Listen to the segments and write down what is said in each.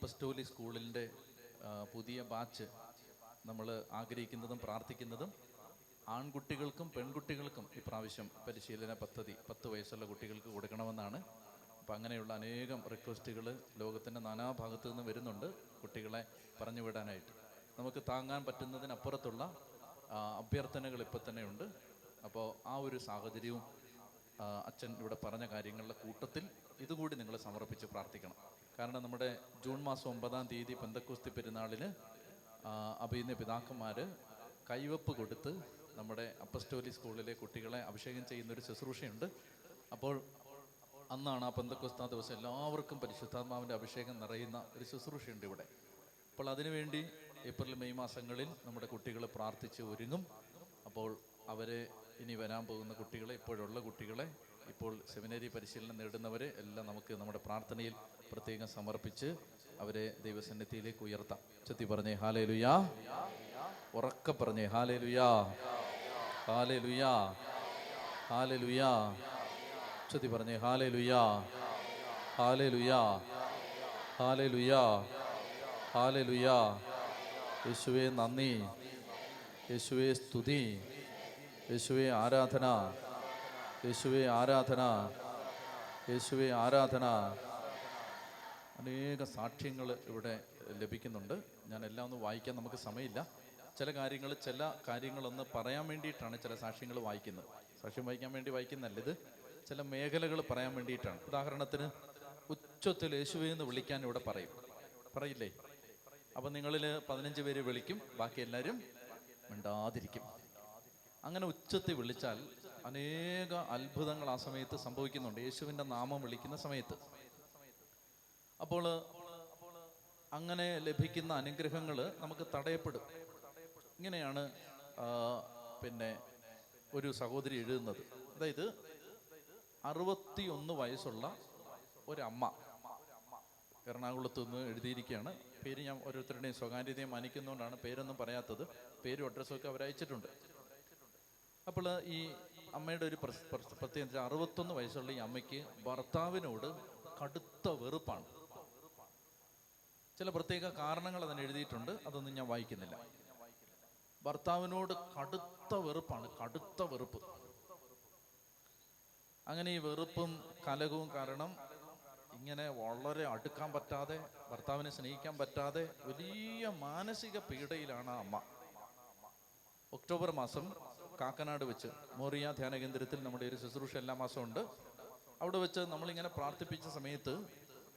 അപ്പസ്റ്റോലി സ്കൂളിന്റെ പുതിയ ബാച്ച് നമ്മൾ ആഗ്രഹിക്കുന്നതും പ്രാർത്ഥിക്കുന്നതും ആൺകുട്ടികൾക്കും പെൺകുട്ടികൾക്കും ഇപ്രാവശ്യം പരിശീലന പദ്ധതി പത്ത് വയസ്സുള്ള കുട്ടികൾക്ക് കൊടുക്കണമെന്നാണ്. അപ്പം അങ്ങനെയുള്ള അനേകം റിക്വസ്റ്റുകൾ ലോകത്തിന്റെ നാനാഭാഗത്തു നിന്ന് വരുന്നുണ്ട് കുട്ടികളെ പറഞ്ഞു വിടാനായിട്ട്. നമുക്ക് താങ്ങാൻ പറ്റുന്നതിനപ്പുറത്തുള്ള അഭ്യർത്ഥനകൾ ഇപ്പം തന്നെ ഉണ്ട്. അപ്പോൾ ആ ഒരു സാഹചര്യവും അച്ഛൻ ഇവിടെ പറഞ്ഞ കാര്യങ്ങളുടെ കൂട്ടത്തിൽ ഇതുകൂടി നിങ്ങൾ സമർപ്പിച്ച് പ്രാർത്ഥിക്കണം. കാരണം നമ്മുടെ ജൂൺ മാസം ഒമ്പതാം തീയതി പെന്തക്കുസ്തി പെരുന്നാളിന് അഭിനയ പിതാക്കന്മാർ കൈവപ്പ് കൊടുത്ത് നമ്മുടെ അപ്പസ്റ്റോലി സ്കൂളിലെ കുട്ടികളെ അഭിഷേകം ചെയ്യുന്ന ഒരു ശുശ്രൂഷയുണ്ട്. അപ്പോൾ അന്നാണ് ആ പെന്തക്കുസ്ത ദിവസം എല്ലാവർക്കും പരിശുദ്ധാത്മാവിന്റെ അഭിഷേകം നിറയുന്ന ഒരു ശുശ്രൂഷയുണ്ട് ഇവിടെ. അപ്പോൾ അതിനുവേണ്ടി ഏപ്രിൽ മെയ് മാസങ്ങളിൽ നമ്മുടെ കുട്ടികൾ പ്രാർത്ഥിച്ച് ഒരുങ്ങും. അപ്പോൾ അവരെ ഇനി വരാൻ പോകുന്ന കുട്ടികളെ ഇപ്പോഴുള്ള കുട്ടികളെ ഇപ്പോൾ സെമിനറി പരിശീലനം നേടുന്നവരെ എല്ലാം നമുക്ക് നമ്മുടെ പ്രാർത്ഥനയിൽ പ്രത്യേകം സമർപ്പിച്ച് അവരെ ദൈവസന്നിധിയിലേക്ക് ഉയർത്താം. ചെത്തി പറഞ്ഞേ ഹാലേ ലുയാ ഉറക്ക പറഞ്ഞേ ഹാലേ ലുയാ ഹാലേ ലുയാ ഹാലേ ലുയാ ചെത്തി പറഞ്ഞേ ഹാലേ ലുയാ ഹാലേ ലുയാ ഹാലേ ലുയാ ഹാലേ ലുയാ യേശുവേ നന്ദി. യേശുവേ സ്തുതി. യേശുവേ ആരാധന. യേശുവേ ആരാധന. യേശുവേ ആരാധന. അനേക സാക്ഷ്യങ്ങൾ ഇവിടെ ലഭിക്കുന്നുണ്ട്. ഞാൻ എല്ലാം ഒന്ന് വായിക്കാൻ നമുക്ക് സമയമില്ല. ചില കാര്യങ്ങൾ ചില കാര്യങ്ങളൊന്ന് പറയാൻ വേണ്ടിയിട്ടാണ് ചില സാക്ഷ്യങ്ങൾ വായിക്കുന്നത്. സാക്ഷ്യം വായിക്കാൻ വേണ്ടി വായിക്കുന്നല്ല ഇത്. ചില മേഖലകൾ പറയാൻ വേണ്ടിയിട്ടാണ്. ഉദാഹരണത്തിന് ഉച്ചത്തിൽ യേശുവെ എന്ന് വിളിക്കാൻ ഇവിടെ പറയും. പറയില്ലേ? അപ്പം നിങ്ങളിൽ പതിനഞ്ച് പേര് വിളിക്കും ബാക്കി എല്ലാവരും മിണ്ടാതിരിക്കും. അങ്ങനെ ഉച്ചത്തിൽ വിളിച്ചാൽ അനേക അത്ഭുതങ്ങൾ ആ സമയത്ത് സംഭവിക്കുന്നുണ്ട്. യേശുവിന്റെ നാമം വിളിക്കുന്ന സമയത്ത്. അപ്പോൾ അങ്ങനെ ലഭിക്കുന്ന അനുഗ്രഹങ്ങൾ നമുക്ക് തടയപ്പെടും. ഇങ്ങനെയാണ് പിന്നെ ഒരു സഹോദരി എഴുതുന്നത്. അതായത് അറുപത്തി ഒന്ന് വയസ്സുള്ള ഒരമ്മ. എറണാകുളത്ത് നിന്ന് എഴുതിയിരിക്കുകയാണ്. പേര് ഞാൻ ഓരോരുത്തരുടെയും സ്വകാര്യതയെ മാനിക്കുന്നതുകൊണ്ടാണ് പേരൊന്നും പറയാത്തത്. പേരും അഡ്രസ്സും ഒക്കെ അവർ അയച്ചിട്ടുണ്ട്. അപ്പോൾ ഈ അമ്മയുടെ ഒരു പ്രത്യേകിച്ച് അറുപത്തൊന്ന് വയസ്സുള്ള ഈ അമ്മയ്ക്ക് ഭർത്താവിനോട് കടുത്ത വെറുപ്പാണ്. ചില പ്രത്യേക കാരണങ്ങൾ അതിന് എഴുതിയിട്ടുണ്ട്. അതൊന്നും ഞാൻ വായിക്കുന്നില്ല. ഭർത്താവിനോട് കടുത്ത വെറുപ്പാണ്. കടുത്ത വെറുപ്പ്. അങ്ങനെ ഈ വെറുപ്പും കലകവും കാരണം ഇങ്ങനെ വളരെ അടുക്കാൻ പറ്റാതെ ഭർത്താവിനെ സ്നേഹിക്കാൻ പറ്റാതെ വലിയ മാനസിക പീഡയിലാണ് അമ്മ. ഒക്ടോബർ മാസം കാക്കനാട് വെച്ച് മോറിയ ധ്യാന കേന്ദ്രത്തിൽ നമ്മുടെ ഒരു ശുശ്രൂഷ എല്ലാ മാസവും ഉണ്ട്. അവിടെ വെച്ച് നമ്മളിങ്ങനെ പ്രാർത്ഥിപ്പിച്ച സമയത്ത്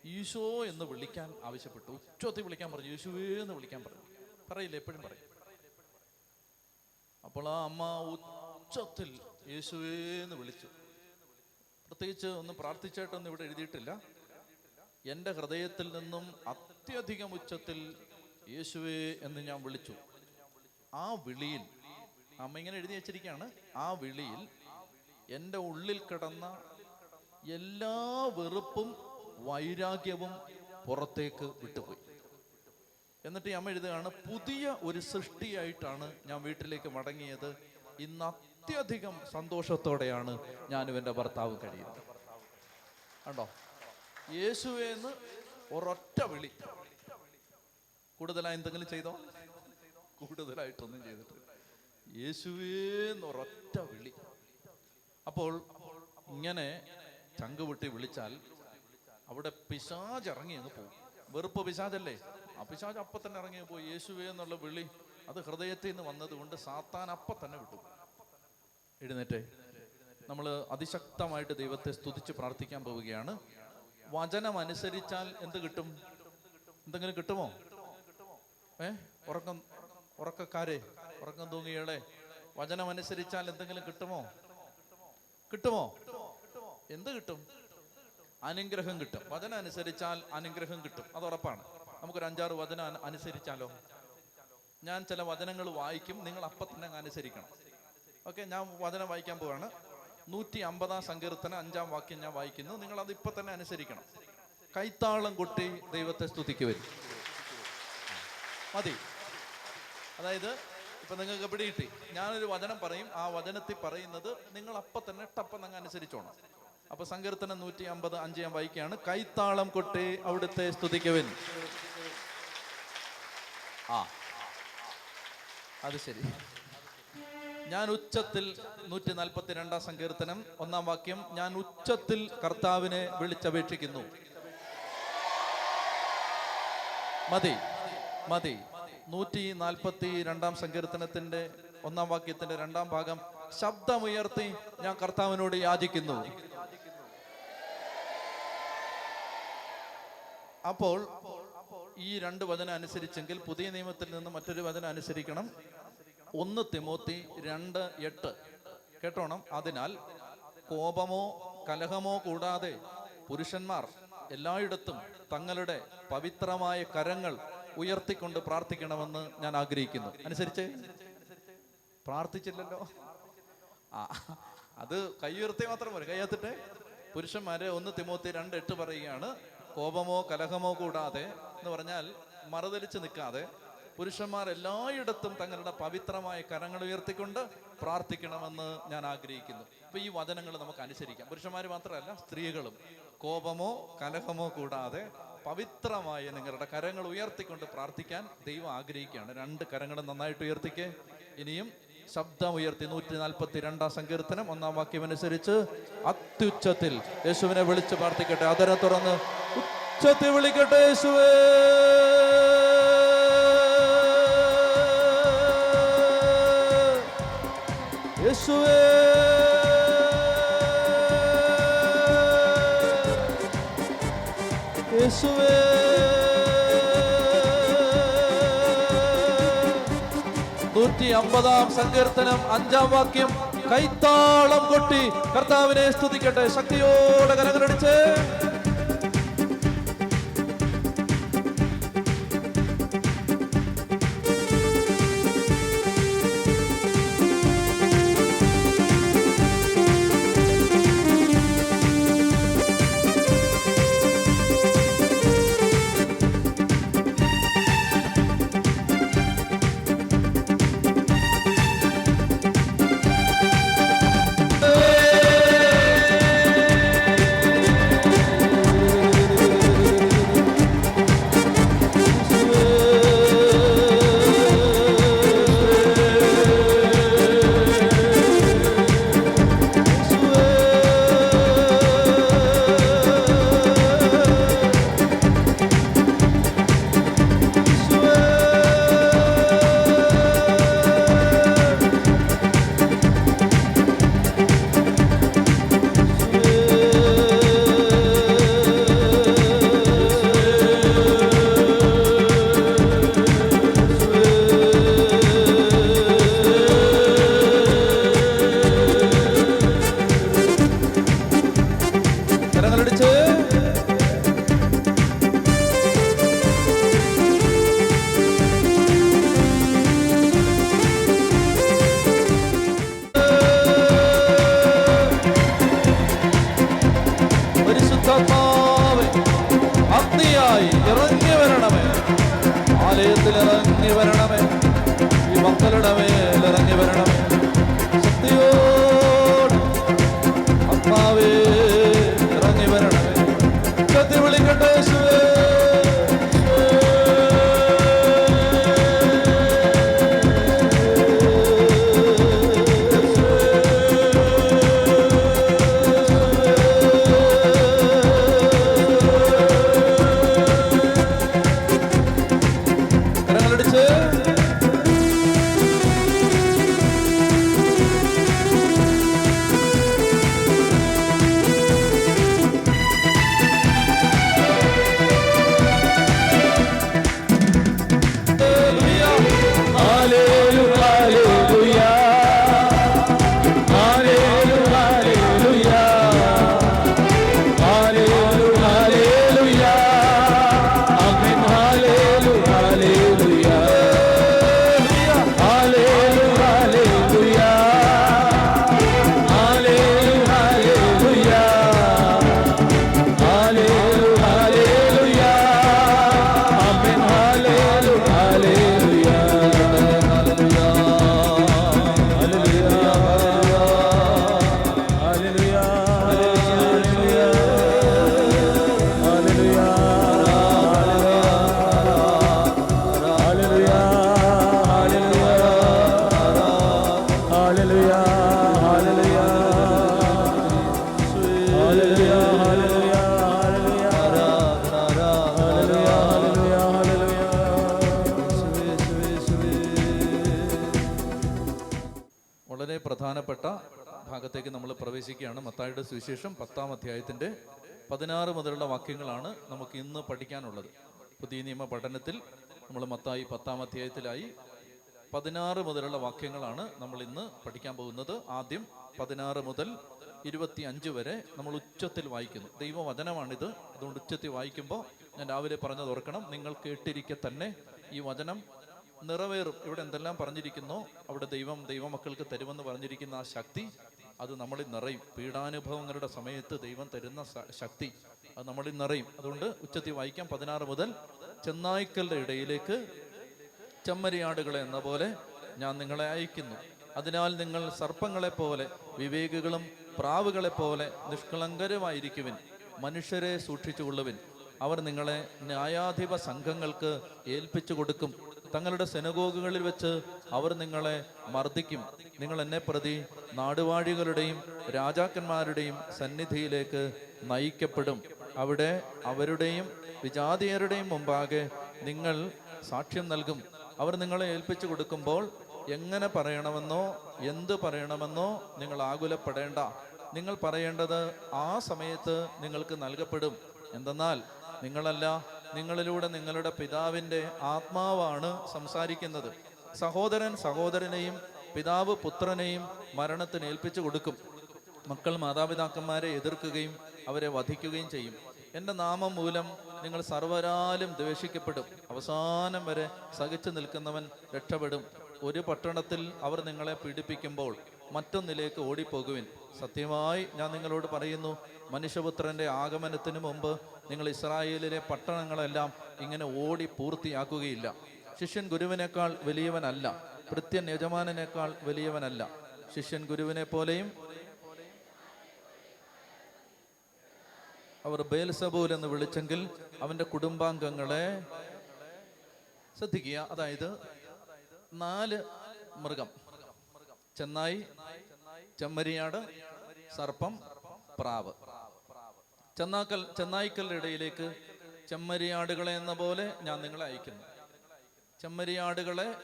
ഈശോ എന്ന് വിളിക്കാൻ ആവശ്യപ്പെട്ടു. ഉച്ചത്തിൽ വിളിക്കാൻ പറഞ്ഞു. യേശുവേ എന്ന് വിളിക്കാൻ പറഞ്ഞു. പറയില്ല എപ്പോഴും പറയും. അപ്പോൾ ആ അമ്മ ഉച്ചത്തിൽ യേശുവേ എന്ന് വിളിച്ചു. പ്രത്യേകിച്ച് ഒന്ന് പ്രാർത്ഥിച്ചായിട്ടൊന്നും ഇവിടെ എഴുതിയിട്ടില്ല. എന്റെ ഹൃദയത്തിൽ നിന്നും അത്യധികം ഉച്ചത്തിൽ യേശുവേ എന്ന് ഞാൻ വിളിച്ചു. ആ വിളിയിൽ അമ്മ ഇങ്ങനെ എഴുതി വെച്ചിരിക്കുകയാണ് ആ വിളിയിൽ എന്റെ ഉള്ളിൽ കിടന്ന എല്ലാ വെറുപ്പും വൈരാഗ്യവും പുറത്തേക്ക് വിട്ടുപോയി. എന്നിട്ട് ഞാൻ എഴുതുകയാണ് പുതിയ ഒരു സൃഷ്ടിയായിട്ടാണ് ഞാൻ വീട്ടിലേക്ക് മടങ്ങിയത്. ഇന്ന് അത്യധികം സന്തോഷത്തോടെയാണ് ഞാനും എന്റെ ഭർത്താവ് കഴിയുന്നത്. കണ്ടോ? യേശുവേന്ന് ഒരൊറ്റ വിളി. കൂടുതലായി എന്തെങ്കിലും ചെയ്തോ? കൂടുതലായിട്ടൊന്നും ചെയ്തിട്ടില്ല. യേശുവേന്ന് ഒരൊറ്റ വിളി. അപ്പോൾ ഇങ്ങനെ ചങ്കുപൊട്ടി വിളിച്ചാൽ അവിടെ പിശാജ് ഇറങ്ങി അങ്ങ് പോകും. വെറുപ്പ് പിശാജല്ലേ? ആ പിശാജ് അപ്പൊ തന്നെ ഇറങ്ങി പോയി യേശുവേ എന്നുള്ള വിളി അത് ഹൃദയത്തിൽ നിന്ന് വന്നതുകൊണ്ട് സാത്താൻ അപ്പൊ തന്നെ വിട്ടു. എഴുന്നേറ്റേ. നമ്മൾ അതിശക്തമായിട്ട് ദൈവത്തെ സ്തുതിച്ച് പ്രാർത്ഥിക്കാൻ പോവുകയാണ്. വചനം അനുസരിച്ചാൽ എന്ത് കിട്ടും? എന്തെങ്കിലും കിട്ടുമോ? ഏ? ഉറക്കം ഉറക്കക്കാരെ ഉറക്കം തൂങ്ങിയളെ വചനം അനുസരിച്ചാൽ എന്തെങ്കിലും കിട്ടുമോ? കിട്ടുമോ? എന്ത് കിട്ടും? അനുഗ്രഹം കിട്ടും. വചനം അനുസരിച്ചാൽ അനുഗ്രഹം കിട്ടും. അത് ഉറപ്പാണ്. നമുക്കൊരു അഞ്ചാറ് വചനം അനു- അനുസരിച്ചാലോ? ഞാൻ ചില വചനങ്ങൾ വായിക്കും നിങ്ങൾ അപ്പം തന്നെ അനുസരിക്കണം. ഓക്കെ ഞാൻ വചനം വായിക്കാൻ പോവാണ്. നൂറ്റി അമ്പതാം സങ്കീർത്തന അഞ്ചാം വാക്യം ഞാൻ വായിക്കുന്നു. നിങ്ങൾ അത് ഇപ്പൊ തന്നെ അനുസരിക്കണം. കൈത്താളം കൊട്ടി ദൈവത്തെ സ്തുതിക്ക് വരും. മതി. അതായത് ഇപ്പൊ നിങ്ങൾക്ക് പിടികിട്ടി ഞാനൊരു വചനം പറയും. ആ വചനത്തിൽ പറയുന്നത് നിങ്ങൾ അപ്പൊ തന്നെ ടപ്പം അങ്ങ് അനുസരിച്ചോണം. അപ്പൊ സങ്കീർത്തനം നൂറ്റി അമ്പത് അഞ്ച് ഞാൻ വായിക്കുകയാണ്. കൈത്താളം കൊട്ടി അവിടുത്തെ സ്തുതിക്കുവിൻ. ആ. അത് ശരി. ഞാൻ ഉച്ചത്തിൽ നൂറ്റി നാൽപ്പത്തി രണ്ടാം സങ്കീർത്തനം ഒന്നാം വാക്യം ഞാൻ ഉച്ചത്തിൽ കർത്താവിനെ വിളിച്ചപേക്ഷിക്കുന്നു. മതി മതി. നൂറ്റി നാൽപ്പത്തി രണ്ടാം സങ്കീർത്തനത്തിന്റെ ഒന്നാം വാക്യത്തിന്റെ രണ്ടാം ഭാഗം ശബ്ദമുയർത്തി ഞാൻ കർത്താവിനോട് യാചിക്കുന്നു. അപ്പോൾ ഈ രണ്ട് വചനം അനുസരിച്ചെങ്കിൽ പുതിയ നിയമത്തിൽ നിന്ന് മറ്റൊരു വചനം അനുസരിക്കണം. ഒന്ന് തിമോത്തി രണ്ട് എട്ട്. കേട്ടോണം? അതിനാൽ കോപമോ കലഹമോ കൂടാതെ പുരുഷന്മാർ എല്ലായിടത്തും തങ്ങളുടെ പവിത്രമായ കരങ്ങൾ ഉയർത്തിക്കൊണ്ട് പ്രാർത്ഥിക്കണമെന്ന് ഞാൻ ആഗ്രഹിക്കുന്നു. അനുസരിച്ച്? പ്രാർത്ഥിച്ചില്ലല്ലോ. ആ അത് കൈ ഉയർത്തി മാത്രം പോരെ. കൈ പുരുഷന്മാരെ ഒന്ന് തിമോത്തി രണ്ട് എട്ട് പറയുകയാണ്. കോപമോ കലഹമോ കൂടാതെ എന്ന് പറഞ്ഞാൽ മറുതലിച്ച് നിൽക്കാതെ പുരുഷന്മാർ എല്ലായിടത്തും തങ്ങളുടെ പവിത്രമായ കരങ്ങൾ ഉയർത്തിക്കൊണ്ട് പ്രാർത്ഥിക്കണമെന്ന് ഞാൻ ആഗ്രഹിക്കുന്നു. അപ്പൊ ഈ വചനങ്ങൾ നമുക്ക് അനുസരിക്കാം. പുരുഷന്മാർ മാത്രമല്ല സ്ത്രീകളും കോപമോ കലഹമോ കൂടാതെ പവിത്രമായ നിങ്ങളുടെ കരങ്ങൾ ഉയർത്തിക്കൊണ്ട് പ്രാർത്ഥിക്കാൻ ദൈവം ആഗ്രഹിക്കുകയാണ്. രണ്ട് കരങ്ങളും നന്നായിട്ട് ഉയർത്തിക്കേ. ഇനിയും ശബ്ദം ഉയർത്തി നൂറ്റി നാൽപ്പത്തി രണ്ടാം സങ്കീർത്തനം ഒന്നാം വാക്യം അനുസരിച്ച് അത്യുച്ചത്തിൽ യേശുവിനെ വിളിച്ച് പ്രാർത്ഥിക്കട്ടെ. അതര തുറന്ന് ഉച്ചത്തിൽ വിളിക്കട്ടെ യേശുവേ. യേശുവേ. യേശുവേ. നൂറ്റി അമ്പതാം സങ്കീർത്തനം അഞ്ചാം വാക്യം. കൈത്താളം കൊട്ടി കർത്താവിനെ സ്തുതിക്കട്ടെ. ശക്തിയോടെ കരങ്ങളടിച്ച്. പത്താം അധ്യായത്തിന്റെ പതിനാറ് മുതലുള്ള വാക്യങ്ങളാണ് നമുക്ക് ഇന്ന് പഠിക്കാനുള്ളത്. പുതിയ നിയമ പഠനത്തിൽ നമ്മൾ മത്തായി പത്താം അധ്യായത്തിലായി പതിനാറ് മുതലുള്ള വാക്യങ്ങളാണ് നമ്മൾ ഇന്ന് പഠിക്കാൻ പോകുന്നത്. ആദ്യം പതിനാറ് മുതൽ ഇരുപത്തി അഞ്ച് വരെ നമ്മൾ ഉച്ചത്തിൽ വായിക്കുന്നു. ദൈവവചനമാണിത്. അതുകൊണ്ട് ഉച്ചത്തിൽ വായിക്കുമ്പോൾ ഞാൻ രാവിലെ പറഞ്ഞത് ഓർക്കണം. നിങ്ങൾ കേട്ടിരിക്കെ തന്നെ ഈ വചനം നിറവേറും. ഇവിടെ എന്തെല്ലാം പറഞ്ഞിരിക്കുന്നോ അവിടെ ദൈവം ദൈവമക്കൾക്ക് തരുമെന്ന് പറഞ്ഞിരിക്കുന്ന ആ ശക്തി അത് നമ്മളിൽ നിറയും. പീഡാനുഭവങ്ങളുടെ സമയത്ത് ദൈവം തരുന്ന ശക്തി അത് നമ്മളിൽ നിറയും. അതുകൊണ്ട് ഉച്ചത്തിൽ വായിക്കാം. പതിനാറ് മുതൽ ചെന്നായ്ക്കളുടെ ഇടയിലേക്ക് ചെമ്മരിയാടുകളെ എന്ന പോലെ ഞാൻ നിങ്ങളെ അയക്കുന്നു. അതിനാൽ നിങ്ങൾ സർപ്പങ്ങളെ പോലെ വിവേകികളും പ്രാവുകളെ പോലെ നിഷ്കളങ്കരമായിരിക്കുവിൻ. മനുഷ്യരെ സൂക്ഷിച്ചുകൊള്ളുവിൻ. അവർ നിങ്ങളെ ന്യായാധിപ സംഘങ്ങൾക്ക് ഏൽപ്പിച്ചു കൊടുക്കും. തങ്ങളുടെ സെനഗോഗുകളിൽ വെച്ച് അവർ നിങ്ങളെ മർദ്ദിക്കും. നിങ്ങൾ എന്നെ പ്രതി നാടുവാഴികളുടെയും രാജാക്കന്മാരുടെയും സന്നിധിയിലേക്ക് നയിക്കപ്പെടും. അവിടെ അവരുടെയും വിജാതീയരുടെയും മുമ്പാകെ നിങ്ങൾ സാക്ഷ്യം നൽകും. അവർ നിങ്ങളെ ഏൽപ്പിച്ചു കൊടുക്കുമ്പോൾ എങ്ങനെ പറയണമെന്നോ എന്ത് പറയണമെന്നോ നിങ്ങൾ ആകുലപ്പെടേണ്ട. നിങ്ങൾ പറയേണ്ടത് ആ സമയത്ത് നിങ്ങൾക്ക് നൽകപ്പെടും. എന്തെന്നാൽ നിങ്ങളല്ല നിങ്ങളിലൂടെ നിങ്ങളുടെ പിതാവിന്റെ ആത്മാവാണ് സംസാരിക്കുന്നത്. സഹോദരൻ സഹോദരനെയും പിതാവ് പുത്രനെയും മരണത്തിന് ഏൽപ്പിച്ചു കൊടുക്കും. മക്കൾ മാതാപിതാക്കന്മാരെ എതിർക്കുകയും അവരെ വധിക്കുകയും ചെയ്യും. എന്റെ നാമം മൂലം നിങ്ങൾ സർവരാലും ദ്വേഷിക്കപ്പെടും. അവസാനം വരെ സഹിച്ചു നിൽക്കുന്നവൻ രക്ഷപ്പെടും. ഒരു പട്ടണത്തിൽ അവർ നിങ്ങളെ പീഡിപ്പിക്കുമ്പോൾ മറ്റൊന്നിലേക്ക് ഓടിപ്പോകുവിൻ. സത്യമായി ഞാൻ നിങ്ങളോട് പറയുന്നു മനുഷ്യപുത്രന്റെ ആഗമനത്തിന് മുമ്പ് നിങ്ങൾ ഇസ്രായേലിലെ പട്ടണങ്ങളെല്ലാം ഇങ്ങനെ ഓടി പൂർത്തിയാക്കുകയില്ല. ശിഷ്യൻ ഗുരുവിനേക്കാൾ വലിയവനല്ല. ഭൃത്യൻ യജമാനേക്കാൾ വലിയവനല്ല. ശിഷ്യൻ ഗുരുവിനെ പോലെയും അവർ ബേൽസബൂൽ എന്ന് വിളിച്ചെങ്കിൽ അവന്റെ കുടുംബാംഗങ്ങളെ ശ്രദ്ധിക്കുക. അതായത് നാല് മൃഗം. ചെന്നായി ചെമ്മരിയാട് സർപ്പം പ്രാവ്. ചെന്നാക്കൽ ചെന്നായ്ക്കളുടെ ഇടയിലേക്ക് ചെമ്മരിയാടുകളെ എന്ന പോലെ ഞാൻ നിങ്ങളെ അയക്കുന്നു. ചെമ്മരിയാടുകളെ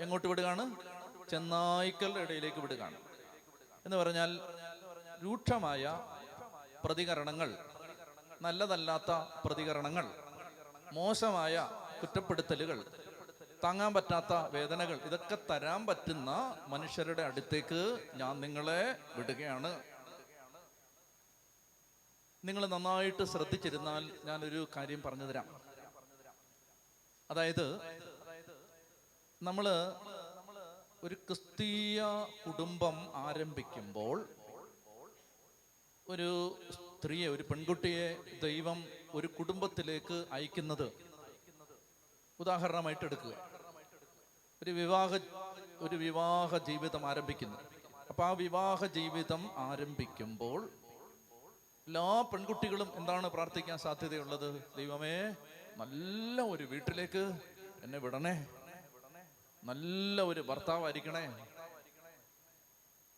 എങ്ങോട്ട് വിടുകയാണ്? ചെന്നായ്ക്കളുടെ ഇടയിലേക്ക് വിടുകയാണ്. എന്ന് പറഞ്ഞാൽ രൂക്ഷമായ പ്രതികരണങ്ങൾ നല്ലതല്ലാത്ത പ്രതികരണങ്ങൾ മോശമായ കുറ്റപ്പെടുത്തലുകൾ താങ്ങാൻ പറ്റാത്ത വേദനകൾ ഇതൊക്കെ തരാൻ പറ്റുന്ന മനുഷ്യരുടെ അടുത്തേക്ക് ഞാൻ നിങ്ങളെ വിടുകയാണ്. നിങ്ങൾ നന്നായിട്ട് ശ്രദ്ധിച്ചിരുന്നാൽ ഞാനൊരു കാര്യം പറഞ്ഞു തരാം അതായത് നമ്മൾ ഒരു ക്രിസ്തീയ കുടുംബം ആരംഭിക്കുമ്പോൾ ഒരു സ്ത്രീയെ ഒരു പെൺകുട്ടിയെ ദൈവം ഒരു കുടുംബത്തിലേക്ക് അയക്കുന്നത് ഉദാഹരണമായിട്ട് എടുക്കുക. ഒരു വിവാഹ ഒരു വിവാഹ ജീവിതം ആരംഭിക്കുന്നു. അപ്പൊ ആ വിവാഹ ജീവിതം ആരംഭിക്കുമ്പോൾ എല്ലാ പെൺകുട്ടികളും എന്താണ് പ്രാർത്ഥിക്കാൻ സാധ്യതയുള്ളത്? ദൈവമേ നല്ല ഒരു വീട്ടിലേക്ക് എന്നെ വിടണേ. നല്ല ഒരു ഭർത്താവായിരിക്കണേ.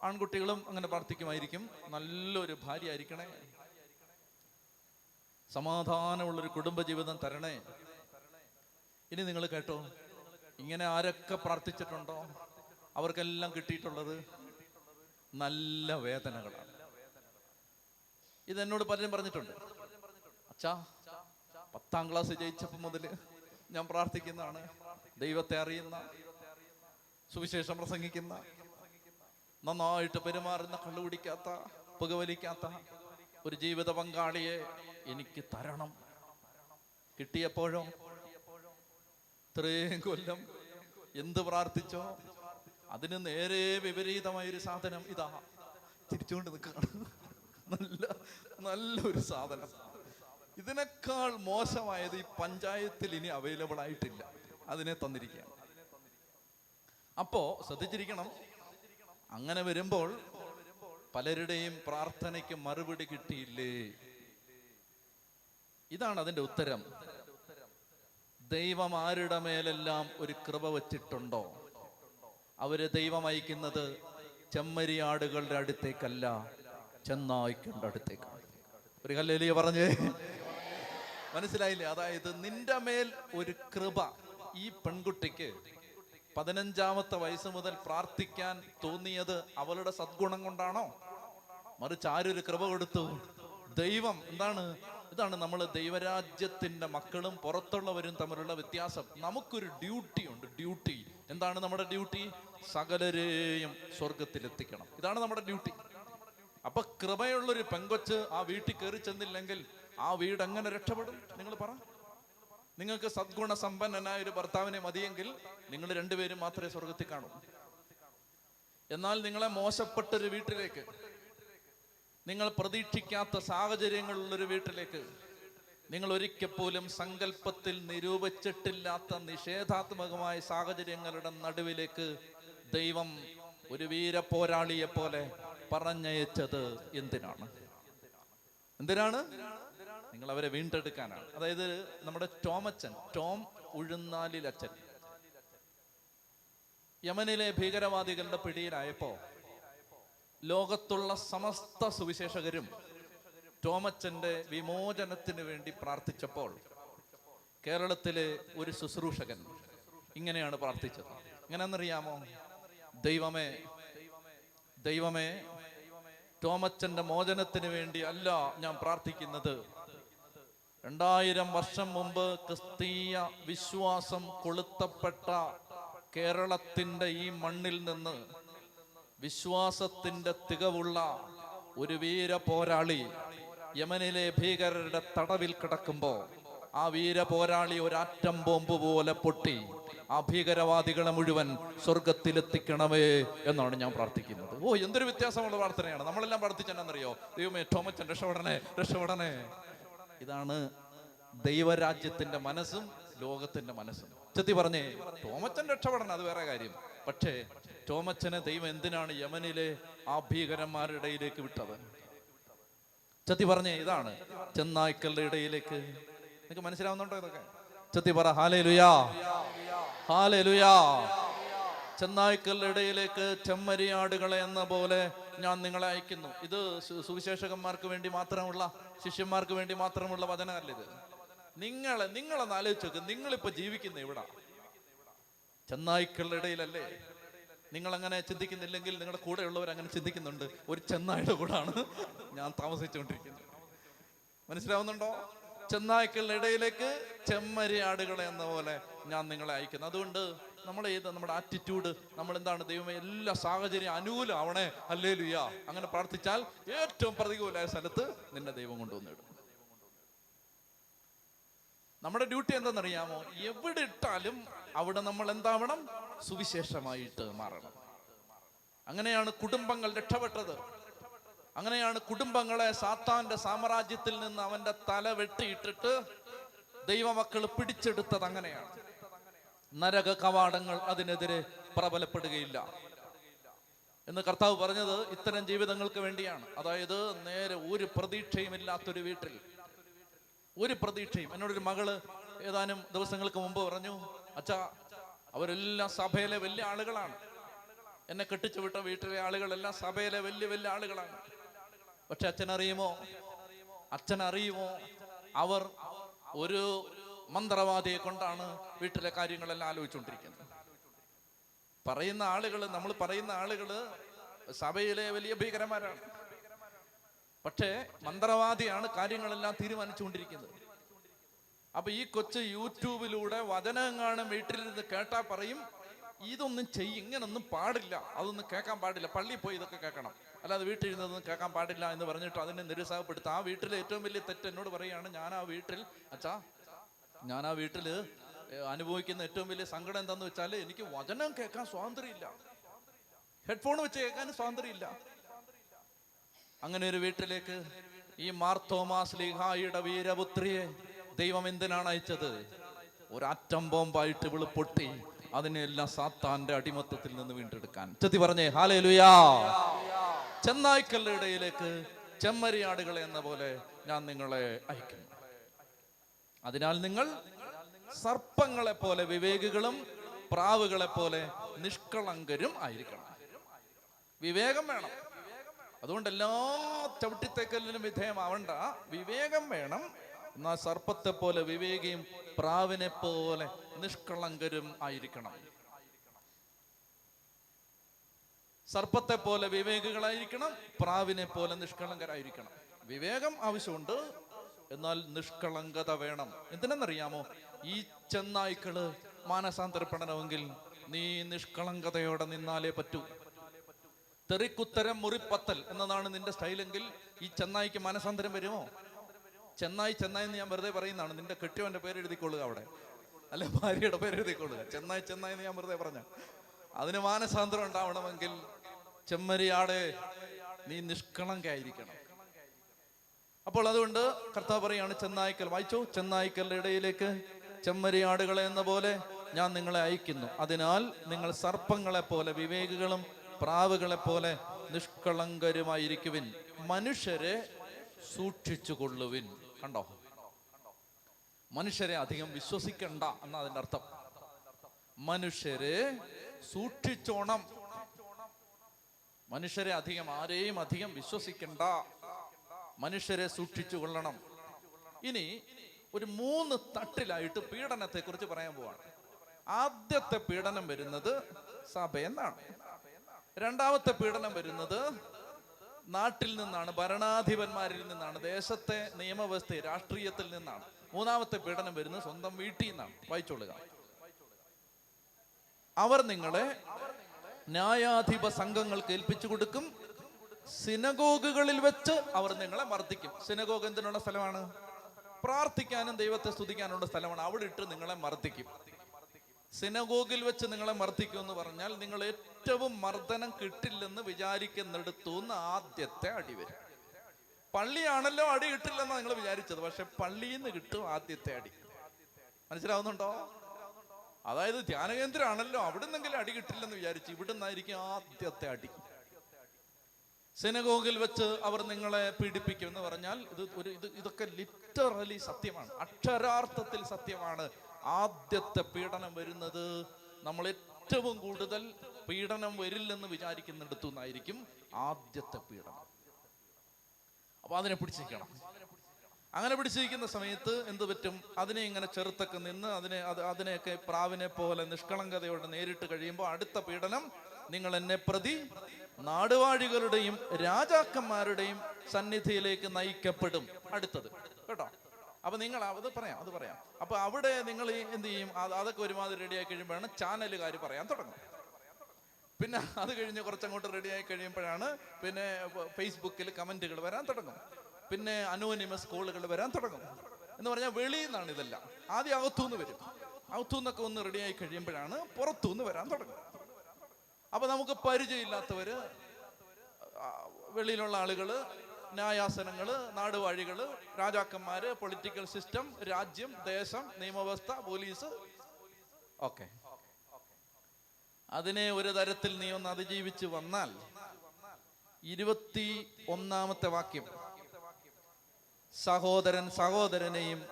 ആൺകുട്ടികളും അങ്ങനെ പ്രാർത്ഥിക്കുമായിരിക്കും. നല്ലൊരു ഭാര്യ ആയിരിക്കണേ സമാധാനമുള്ളൊരു കുടുംബജീവിതം തരണേ. ഇനി നിങ്ങൾ കേട്ടോ ഇങ്ങനെ ആരൊക്കെ പ്രാർത്ഥിച്ചിട്ടുണ്ടോ? അവർക്കെല്ലാം കിട്ടിയിട്ടുള്ളത് നല്ല വേദനകളാണ്. ഇതെന്നോട് പലരും പറഞ്ഞിട്ടുണ്ട്. അച്ഛാ പത്താം ക്ലാസ് ജയിച്ചപ്പോൾ മുതൽ ഞാൻ പ്രാർത്ഥിക്കുന്നതാണ്. ദൈവത്തെ അറിയുന്ന സുവിശേഷം പ്രസംഗിക്കുന്ന നന്നായിട്ട് പെരുമാറുന്ന കള്ളുപിടിക്കാത്ത പുകവലിക്കാത്ത ഒരു ജീവിത പങ്കാളിയെ എനിക്ക് തരണം. കിട്ടിയപ്പോഴോ? ഇത്രയും കൊല്ലം എന്ത് പ്രാർത്ഥിച്ചോ? അതിന് നേരെ വിപരീതമായ ഒരു സാധനം ഇതാ. തിരിച്ചുകൊണ്ട് നിൽക്കുകയാണ്. നല്ല നല്ലൊരു സാധനം. ഇതിനേക്കാൾ മോശമായത് ഈ പഞ്ചായത്തിൽ ഇനി അവൈലബിൾ ആയിട്ടില്ല. അതിനെ തന്നിരിക്കുകയാണ് അപ്പോ ശ്രദ്ധിച്ചിരിക്കണം. അങ്ങനെ വരുമ്പോൾ പലരുടെയും പ്രാർത്ഥനയ്ക്ക് മറുപടി കിട്ടിയില്ലേ? ഇതാണ് അതിന്റെ ഉത്തരം. ദൈവം ആരുടെ മേലെല്ലാം ഒരു കൃപ വച്ചിട്ടുണ്ടോ? അവർ ദൈവം അയക്കുന്നത് ചെമ്മരിയാടുകളുടെ അടുത്തേക്കല്ല. ചെന്നായ്ക്കളുടെ അടുത്തേക്ക് ഒരു കല്ലേലിയ പറഞ്ഞേ. മനസ്സിലായില്ലേ? അതായത് നിന്റെ മേൽ ഒരു കൃപ ഈ പെൺകുട്ടിക്ക് പതിനഞ്ചാമത്തെ വയസ്സ് മുതൽ പ്രാർത്ഥിക്കാൻ തോന്നിയത് അവളുടെ സദ്ഗുണം കൊണ്ടാണോ? മറിച്ച് ആരൊരു കൃപ കൊടുത്തു? ദൈവം. എന്താണ്? ഇതാണ് നമ്മൾ ദൈവരാജ്യത്തിന്റെ മക്കളും പുറത്തുള്ളവരും തമ്മിലുള്ള വ്യത്യാസം. നമുക്കൊരു ഡ്യൂട്ടി ഉണ്ട് ഡ്യൂട്ടി. എന്താണ് നമ്മുടെ ഡ്യൂട്ടി? സകലരെയും സ്വർഗത്തിലെത്തിക്കണം ഇതാണ് നമ്മുടെ ഡ്യൂട്ടി. അപ്പൊ കൃപയുള്ളൊരു പെങ്കൊച്ച് ആ വീട്ടിൽ കയറി ചെന്നില്ലെങ്കിൽ ആ വീട് എങ്ങനെ രക്ഷപ്പെടും? നിങ്ങൾ പറ. നിങ്ങൾക്ക് സദ്ഗുണ സമ്പന്നനായ ഒരു ഭർത്താവിനെ മതിയെങ്കിൽ നിങ്ങൾ രണ്ടുപേരും മാത്രമേ സ്വർഗത്തിൽ കാണൂ. എന്നാൽ നിങ്ങളെ മോശപ്പെട്ടൊരു വീട്ടിലേക്ക് നിങ്ങൾ പ്രതീക്ഷിക്കാത്ത സാഹചര്യങ്ങളുള്ളൊരു വീട്ടിലേക്ക് നിങ്ങൾ ഒരിക്കൽ പോലും സങ്കല്പത്തിൽ നിരൂപിച്ചിട്ടില്ലാത്ത നിഷേധാത്മകമായ സാഹചര്യങ്ങളുടെ നടുവിലേക്ക് ദൈവം ഒരു വീര പോരാളിയെ പോലെ പറഞ്ഞയച്ചത് എന്തിനാണ്? എന്തിനാണ്? നിങ്ങൾ അവരെ വീണ്ടെടുക്കാനാണ്. അതായത് നമ്മുടെ ടോമച്ചൻ ടോം ഉഴുന്നാലിൽ അച്ഛൻ യമനിലെ ഭീകരവാദികളുടെ പിടിയിലായപ്പോ ലോകത്തുള്ള സമസ്ത സുവിശേഷകരും ടോമച്ചന്റെ വിമോചനത്തിന് വേണ്ടി പ്രാർത്ഥിച്ചപ്പോൾ കേരളത്തിലെ ഒരു ശുശ്രൂഷകൻ ഇങ്ങനെയാണ് പ്രാർത്ഥിച്ചത്. എങ്ങനെയെന്നറിയാമോ ദൈവമേ ദൈവമേ ടോമച്ചന്റെ മോചനത്തിന് വേണ്ടി അല്ല ഞാൻ പ്രാർത്ഥിക്കുന്നത്. രണ്ടായിരം വർഷം മുമ്പ് ക്രിസ്തീയ വിശ്വാസം കൊളുത്തപ്പെട്ട കേരളത്തിന്റെ ഈ മണ്ണിൽ നിന്ന് വിശ്വാസത്തിന്റെ തികവുള്ള ഒരു വീര പോരാളി യമനിലെ ഭീകരരുടെ തടവിൽ കിടക്കുമ്പോൾ ആ വീര പോരാളി ഒരാറ്റം ബോംബ് പോലെ പൊട്ടി. ആ ഭീകരവാദികളെ മുഴുവൻ സ്വർഗത്തിലെത്തിക്കണമേ എന്നാണ് ഞാൻ പ്രാർത്ഥിക്കുന്നത്. ഓ എന്തൊരു വ്യത്യാസമുള്ള പ്രാർത്ഥനയാണ്. നമ്മളെല്ലാം പ്രാർത്ഥിച്ചെന്നറിയോ ദൈവമേ ടോമച്ചൻ രക്ഷപ്പെടണേ രക്ഷപ്പെടണേ. ഇതാണ് ദൈവരാജ്യത്തിന്റെ മനസ്സും ലോകത്തിന്റെ മനസ്സും. ചെത്തി പറഞ്ഞേ ടോമച്ചൻ രക്ഷപ്പെടണം അത് വേറെ കാര്യം. പക്ഷേ ടോമച്ചനെ ദൈവം എന്തിനാണ് യമനിലെ ആ ഭീകരന്മാരുടെ ഇടയിലേക്ക് വിട്ടത്? ചെത്തി പറഞ്ഞേ ഇതാണ് ചെന്നായ്ക്കളുടെ ഇടയിലേക്ക്. നിങ്ങൾക്ക് മനസ്സിലാവുന്നുണ്ടോ ഇതൊക്കെ? ചെത്തി പറ ഹാലേ ലുയാ ഹാലേ ലുയാ ചെന്നായ്ക്കളുടെ ചെമ്മരിയാടുകളെ എന്ന പോലെ ഞാൻ നിങ്ങളെ അയക്കുന്നു. ഇത് സുവിശേഷകന്മാർക്ക് വേണ്ടി മാത്രമുള്ള ശിഷ്യന്മാർക്ക് വേണ്ടി മാത്രമുള്ള വചനമല്ല ഇത്. നിങ്ങളെ നിങ്ങളൊന്ന് ആലോചിച്ചോക്ക് നിങ്ങളിപ്പോ ജീവിക്കുന്ന ഇവിടെ ചെന്നായ്ക്കളുടെ ഇടയിലല്ലേ നിങ്ങൾ അങ്ങനെ ചിന്തിക്കുന്നില്ലെങ്കിൽ നിങ്ങളുടെ കൂടെയുള്ളവർ അങ്ങനെ ചിന്തിക്കുന്നുണ്ട്. ഒരു ചെന്നായുടെ കൂടാണ് ഞാൻ താമസിച്ചുകൊണ്ടിരിക്കുന്നത്. മനസ്സിലാവുന്നുണ്ടോ? ചെന്നായ്ക്കളുടെ ഇടയിലേക്ക് ചെമ്മരിയാടുകളെ എന്ന പോലെ ഞാൻ നിങ്ങളെ അയക്കുന്നു. അതുകൊണ്ട് നമ്മൾ ഏത് നമ്മുടെ ആറ്റിറ്റ്യൂഡ് നമ്മൾ എന്താണ് ദൈവമേ എല്ലാ സാഹചര്യം അനുകൂലമാവണേ അല്ലേ ലുയാ അങ്ങനെ പ്രാർത്ഥിച്ചാൽ ഏറ്റവും പ്രതികൂലമായ സ്ഥലത്ത് നിന്നെ ദൈവം കൊണ്ടുവന്നിടും. നമ്മുടെ ഡ്യൂട്ടി എന്തെന്നറിയാമോ എവിടെ ഇട്ടാലും അവിടെ നമ്മൾ എന്താവണം? സുവിശേഷമായിട്ട് മാറണം. അങ്ങനെയാണ് കുടുംബങ്ങൾ രക്ഷപ്പെട്ടത്. അങ്ങനെയാണ് കുടുംബങ്ങളെ സാത്താന്റെ സാമ്രാജ്യത്തിൽ നിന്ന് അവന്റെ തല വെട്ടിയിട്ടിട്ട് ദൈവമക്കൾ പിടിച്ചെടുത്തത് അങ്ങനെയാണ്. നരക കവാടങ്ങൾ അതിനെതിരെ പ്രബലപ്പെടുകയില്ല. എന്ന് കർത്താവ് പറഞ്ഞത് ഇത്തരം ജീവിതങ്ങൾക്ക് വേണ്ടിയാണ്. അതായത് നേരെ ഒരു പ്രതീക്ഷയും ഇല്ലാത്തൊരു വീട്ടിൽ. ഒരു പ്രതീക്ഷയും. എന്നോടൊരു മകൾ ഏതാനും ദിവസങ്ങൾക്ക് മുമ്പ് പറഞ്ഞു അച്ഛാ അവരെല്ലാം സഭയിലെ വലിയ ആളുകളാണ്. എന്നെ കെട്ടിച്ചു വിട്ട വീട്ടിലെ ആളുകളെല്ലാം സഭയിലെ വലിയ വലിയ ആളുകളാണ്. പക്ഷെ അച്ഛൻ അറിയുമോ അവർ ഒരു മന്ത്രവാദിയെ കൊണ്ടാണ് വീട്ടിലെ കാര്യങ്ങളെല്ലാം ആലോചിച്ചുകൊണ്ടിരിക്കുന്നത്. പറയുന്ന ആളുകൾ നമ്മൾ പറയുന്ന ആളുകൾ സഭയിലെ വലിയ ഭീകരന്മാരാണ്. പക്ഷേ മന്ത്രവാദിയാണ് കാര്യങ്ങളെല്ലാം തീരുമാനിച്ചുകൊണ്ടിരിക്കുന്നത്. അപ്പൊ ഈ കൊച്ച് യൂട്യൂബിലൂടെ വചനം കാണും വീട്ടിലിരുന്ന് കേട്ടാ പറയും ഇതൊന്നും ചെയ്യും ഇങ്ങനൊന്നും പാടില്ല അതൊന്നും കേൾക്കാൻ പാടില്ല പള്ളിയിൽ പോയി ഇതൊക്കെ കേൾക്കണം. അല്ലാതെ വീട്ടിലിരുന്നതൊന്നും കേൾക്കാൻ പാടില്ല എന്ന് പറഞ്ഞിട്ട് അതിനെ നിരുത്സാഹപ്പെടുത്തുക ആ വീട്ടിലെ ഏറ്റവും വലിയ തെറ്റ് എന്നോട് പറയുകയാണ് ഞാൻ ആ വീട്ടിൽ അച്ഛാ ഞാൻ ആ വീട്ടിൽ അനുഭവിക്കുന്ന ഏറ്റവും വലിയ സങ്കടം എന്താന്ന് വെച്ചാൽ എനിക്ക് വചനം കേൾക്കാൻ സ്വാതന്ത്ര്യമില്ല. ഹെഡ്ഫോൺ വെച്ച് കേൾക്കാൻ സ്വാതന്ത്ര്യമില്ല. അങ്ങനെ ഒരു വീട്ടിലേക്ക് ഈ മാർ ലിഹായിയുടെ ലീഹായിയുടെ വീരപുത്രിയെ ദൈവം എന്തിനാണ് അയച്ചത്? ഒരറ്റം ബോംബായിട്ട് ഇവൾ പൊട്ടി അതിനെല്ലാം സാത്താന്റെ അടിമത്തത്തിൽ നിന്ന് വീണ്ടെടുക്കാൻ. ചെത്തി പറഞ്ഞേ ഹാലേ ലുയാ ചെന്നായ്ക്കളുടെ ഇടയിലേക്ക് ചെമ്മരിയാടുകളെ എന്ന പോലെ ഞാൻ നിങ്ങളെ അയക്കും. അതിനാൽ നിങ്ങൾ സർപ്പങ്ങളെ പോലെ വിവേകികളും പ്രാവുകളെ പോലെ നിഷ്കളങ്കരും ആയിരിക്കണം. വിവേകം വേണം. അതുകൊണ്ട് എല്ലാ ചവിട്ടിത്തേക്കലിനും വിധേയമാവണ്ട. വിവേകം വേണം. എന്നാൽ സർപ്പത്തെ പോലെ വിവേകിയും പ്രാവിനെ പോലെ നിഷ്കളങ്കരും ആയിരിക്കണം. സർപ്പത്തെ പോലെ വിവേകികളായിരിക്കണം പ്രാവിനെ പോലെ നിഷ്കളങ്കരായിരിക്കണം. വിവേകം ആവശ്യമുണ്ട് എന്നാൽ നിഷ്കളങ്കത വേണം. എന്തിനെന്നറിയാമോ? ഈ ചെന്നായ്ക്കൾ മാനസാന്തരപ്പെടണമെങ്കിൽ നീ നിഷ്കളങ്കതയോടെ നിന്നാലേ പറ്റൂ. തെറിക്കുത്തരം മുറിപ്പത്തൽ എന്നതാണ് നിന്റെ സ്റ്റൈലെങ്കിൽ ഈ ചെന്നായിക്ക് മാനസാന്തരം വരുമോ? ചെന്നായി ചെന്നായി എന്ന് ഞാൻ വെറുതെ പറയുന്നതാണ്. നിന്റെ കെട്ടിയവന്റെ പേര് എഴുതിക്കൊള്ളുക അവിടെ. അല്ലെ ഭാര്യയുടെ പേര് എഴുതിക്കൊള്ളുക ചെന്നായി ചെന്നായി എന്ന് ഞാൻ വെറുതെ പറഞ്ഞ. അതിന് മാനസാന്തരം ഉണ്ടാവണമെങ്കിൽ ചെമ്മരിയാടെ നീ നിഷ്കളങ്കായിരിക്കണം അപ്പോൾ അതുകൊണ്ട് കർത്താവ് പറയാണ് ചെന്നായ്ക്കൽ വായിച്ചോ? ചെന്നായ്ക്കലിന്റെ ഇടയിലേക്ക് ചെമ്മരിയാടുകളെ എന്ന പോലെ ഞാൻ നിങ്ങളെ അയക്കുന്നു. അതിനാൽ നിങ്ങൾ സർപ്പങ്ങളെ പോലെ വിവേകികളും പ്രാവുകളെ പോലെ നിഷ്കളങ്കരുമായിരിക്കുവിൻ. മനുഷ്യരെ സൂക്ഷിച്ചു കൊള്ളുവിൻ കണ്ടോ? മനുഷ്യരെ അധികം വിശ്വസിക്കണ്ട എന്നതിന്റെ അർത്ഥം. മനുഷ്യരെ സൂക്ഷിച്ചോണം. മനുഷ്യരെ അധികം ആരെയും അധികം വിശ്വസിക്കണ്ട. മനുഷ്യരെ സൂക്ഷിച്ചു കൊള്ളണം. ഇനി ഒരു മൂന്ന് തട്ടിലായിട്ട് പീഡനത്തെ കുറിച്ച് പറയാൻ പോവാണ്. ആദ്യത്തെ പീഡനം വരുന്നത് സഭ എന്നാണ്. രണ്ടാമത്തെ പീഡനം വരുന്നത് നാട്ടിൽ നിന്നാണ് ഭരണാധിപന്മാരിൽ നിന്നാണ് ദേശത്തെ നിയമവ്യവസ്ഥ രാഷ്ട്രീയത്തിൽ നിന്നാണ്. മൂന്നാമത്തെ പീഡനം വരുന്നത് സ്വന്തം വീട്ടിൽ നിന്നാണ്. വായിച്ചോളുക. അവർ നിങ്ങളെ ന്യായാധിപ സംഘങ്ങൾക്ക് ഏൽപ്പിച്ചു കൊടുക്കും. സിനഗോഗുകളിൽ വെച്ച് അവർ നിങ്ങളെ മർദ്ദിക്കും. സിനഗോഗ് എന്തിനുള്ള സ്ഥലമാണ്? പ്രാർത്ഥിക്കാനും ദൈവത്തെ സ്തുതിക്കാനുള്ള സ്ഥലമാണ്. അവിടെ ഇട്ട് നിങ്ങളെ മർദ്ദിക്കും. സിനഗോഗിൽ വെച്ച് നിങ്ങളെ മർദ്ദിക്കും എന്ന് പറഞ്ഞാൽ നിങ്ങൾ ഏറ്റവും മർദ്ദനം കിട്ടില്ലെന്ന് വിചാരിക്കുന്നിടത്തുനിന്ന് ആദ്യത്തെ അടി വരും. പള്ളിയാണല്ലോ അടി കിട്ടില്ലെന്നാണ് നിങ്ങൾ വിചാരിച്ചത്. പക്ഷെ പള്ളിയിൽ നിന്ന് കിട്ടും ആദ്യത്തെ അടി. മനസ്സിലാവുന്നുണ്ടോ? അതായത് ധ്യാനകേന്ദ്രമാണല്ലോ. അവിടെ നിന്നെങ്കിലും അടി കിട്ടില്ലെന്ന് വിചാരിച്ചു ഇവിടെ നിന്നായിരിക്കും ആദ്യത്തെ അടി. സെനഗോഗിൽ വെച്ച് അവർ നിങ്ങളെ പീഡിപ്പിക്കും എന്ന് പറഞ്ഞാൽ ഇത് ഒരു ഇത് ഇതൊക്കെ ലിറ്ററലി സത്യമാണ്. അക്ഷരാർത്ഥത്തിൽ സത്യമാണ്. ആദ്യത്തെ പീഡനം വരുന്നത് നമ്മൾ ഏറ്റവും കൂടുതൽ പീഡനം വരില്ലെന്ന് വിചാരിക്കുന്നിടത്തു നിന്നായിരിക്കും ആദ്യത്തെ പീഡനം. അപ്പൊ അതിനെ പിടിച്ചിരിക്കണം അങ്ങനെ പിടിച്ചിരിക്കുന്ന സമയത്ത് എന്ത് പറ്റും? അതിനെ ഇങ്ങനെ ചെറുത്തൊക്കെ നിന്ന് അതിനെ അത് അതിനെയൊക്കെ പ്രാവിനെ പോലെ നിഷ്കളങ്കതയോടെ നേരിട്ട് കഴിയുമ്പോൾ അടുത്ത പീഡനം നിങ്ങൾ എന്നെ പ്രതി നാടുവാഴികളുടെയും രാജാക്കന്മാരുടെയും സന്നിധിയിലേക്ക് നയിക്കപ്പെടും. അടുത്തത്. കേട്ടോ? അപ്പൊ നിങ്ങൾ അത് പറയാം അത് പറയാം. അപ്പൊ അവിടെ നിങ്ങൾ എന്ത് ചെയ്യും? അതൊക്കെ ഒരുമാതിരി റെഡിയായി കഴിയുമ്പോഴാണ് ചാനലുകാർ പറയാൻ തുടങ്ങും പിന്നെ അത് കഴിഞ്ഞ് കുറച്ചങ്ങോട്ട് റെഡിയായി കഴിയുമ്പോഴാണ് പിന്നെ ഫേസ്ബുക്കിൽ കമന്റുകൾ വരാൻ തുടങ്ങും. പിന്നെ അനോനിമസ് കോളുകൾ വരാൻ തുടങ്ങും. എന്ന് പറഞ്ഞാൽ വെളിയിൽ നിന്നാണ് ഇതെല്ലാം. ആദ്യം അകത്തുനിന്ന് വരും. അകത്തുനിന്നൊക്കെ ഒന്ന് റെഡിയായി കഴിയുമ്പോഴാണ് പുറത്തുനിന്ന് വരാൻ തുടങ്ങും അപ്പൊ നമുക്ക് പരിചയമില്ലാത്തവര് വെളിയിലുള്ള ആളുകൾ ന്യായാസനങ്ങൾ നാടുവാഴികൾ രാജാക്കന്മാര് പൊളിറ്റിക്കൽ സിസ്റ്റം രാജ്യം ദേശം നിയമവ്യവസ്ഥ പോലീസ്. ഓക്കെ. അതിനെ ഒരു തരത്തിൽ നീ ഒന്ന് അതിജീവിച്ച് വന്നാൽ ഇരുപത്തി ഒന്നാമത്തെ വാക്യം സഹോദരൻ സഹോദരനെയും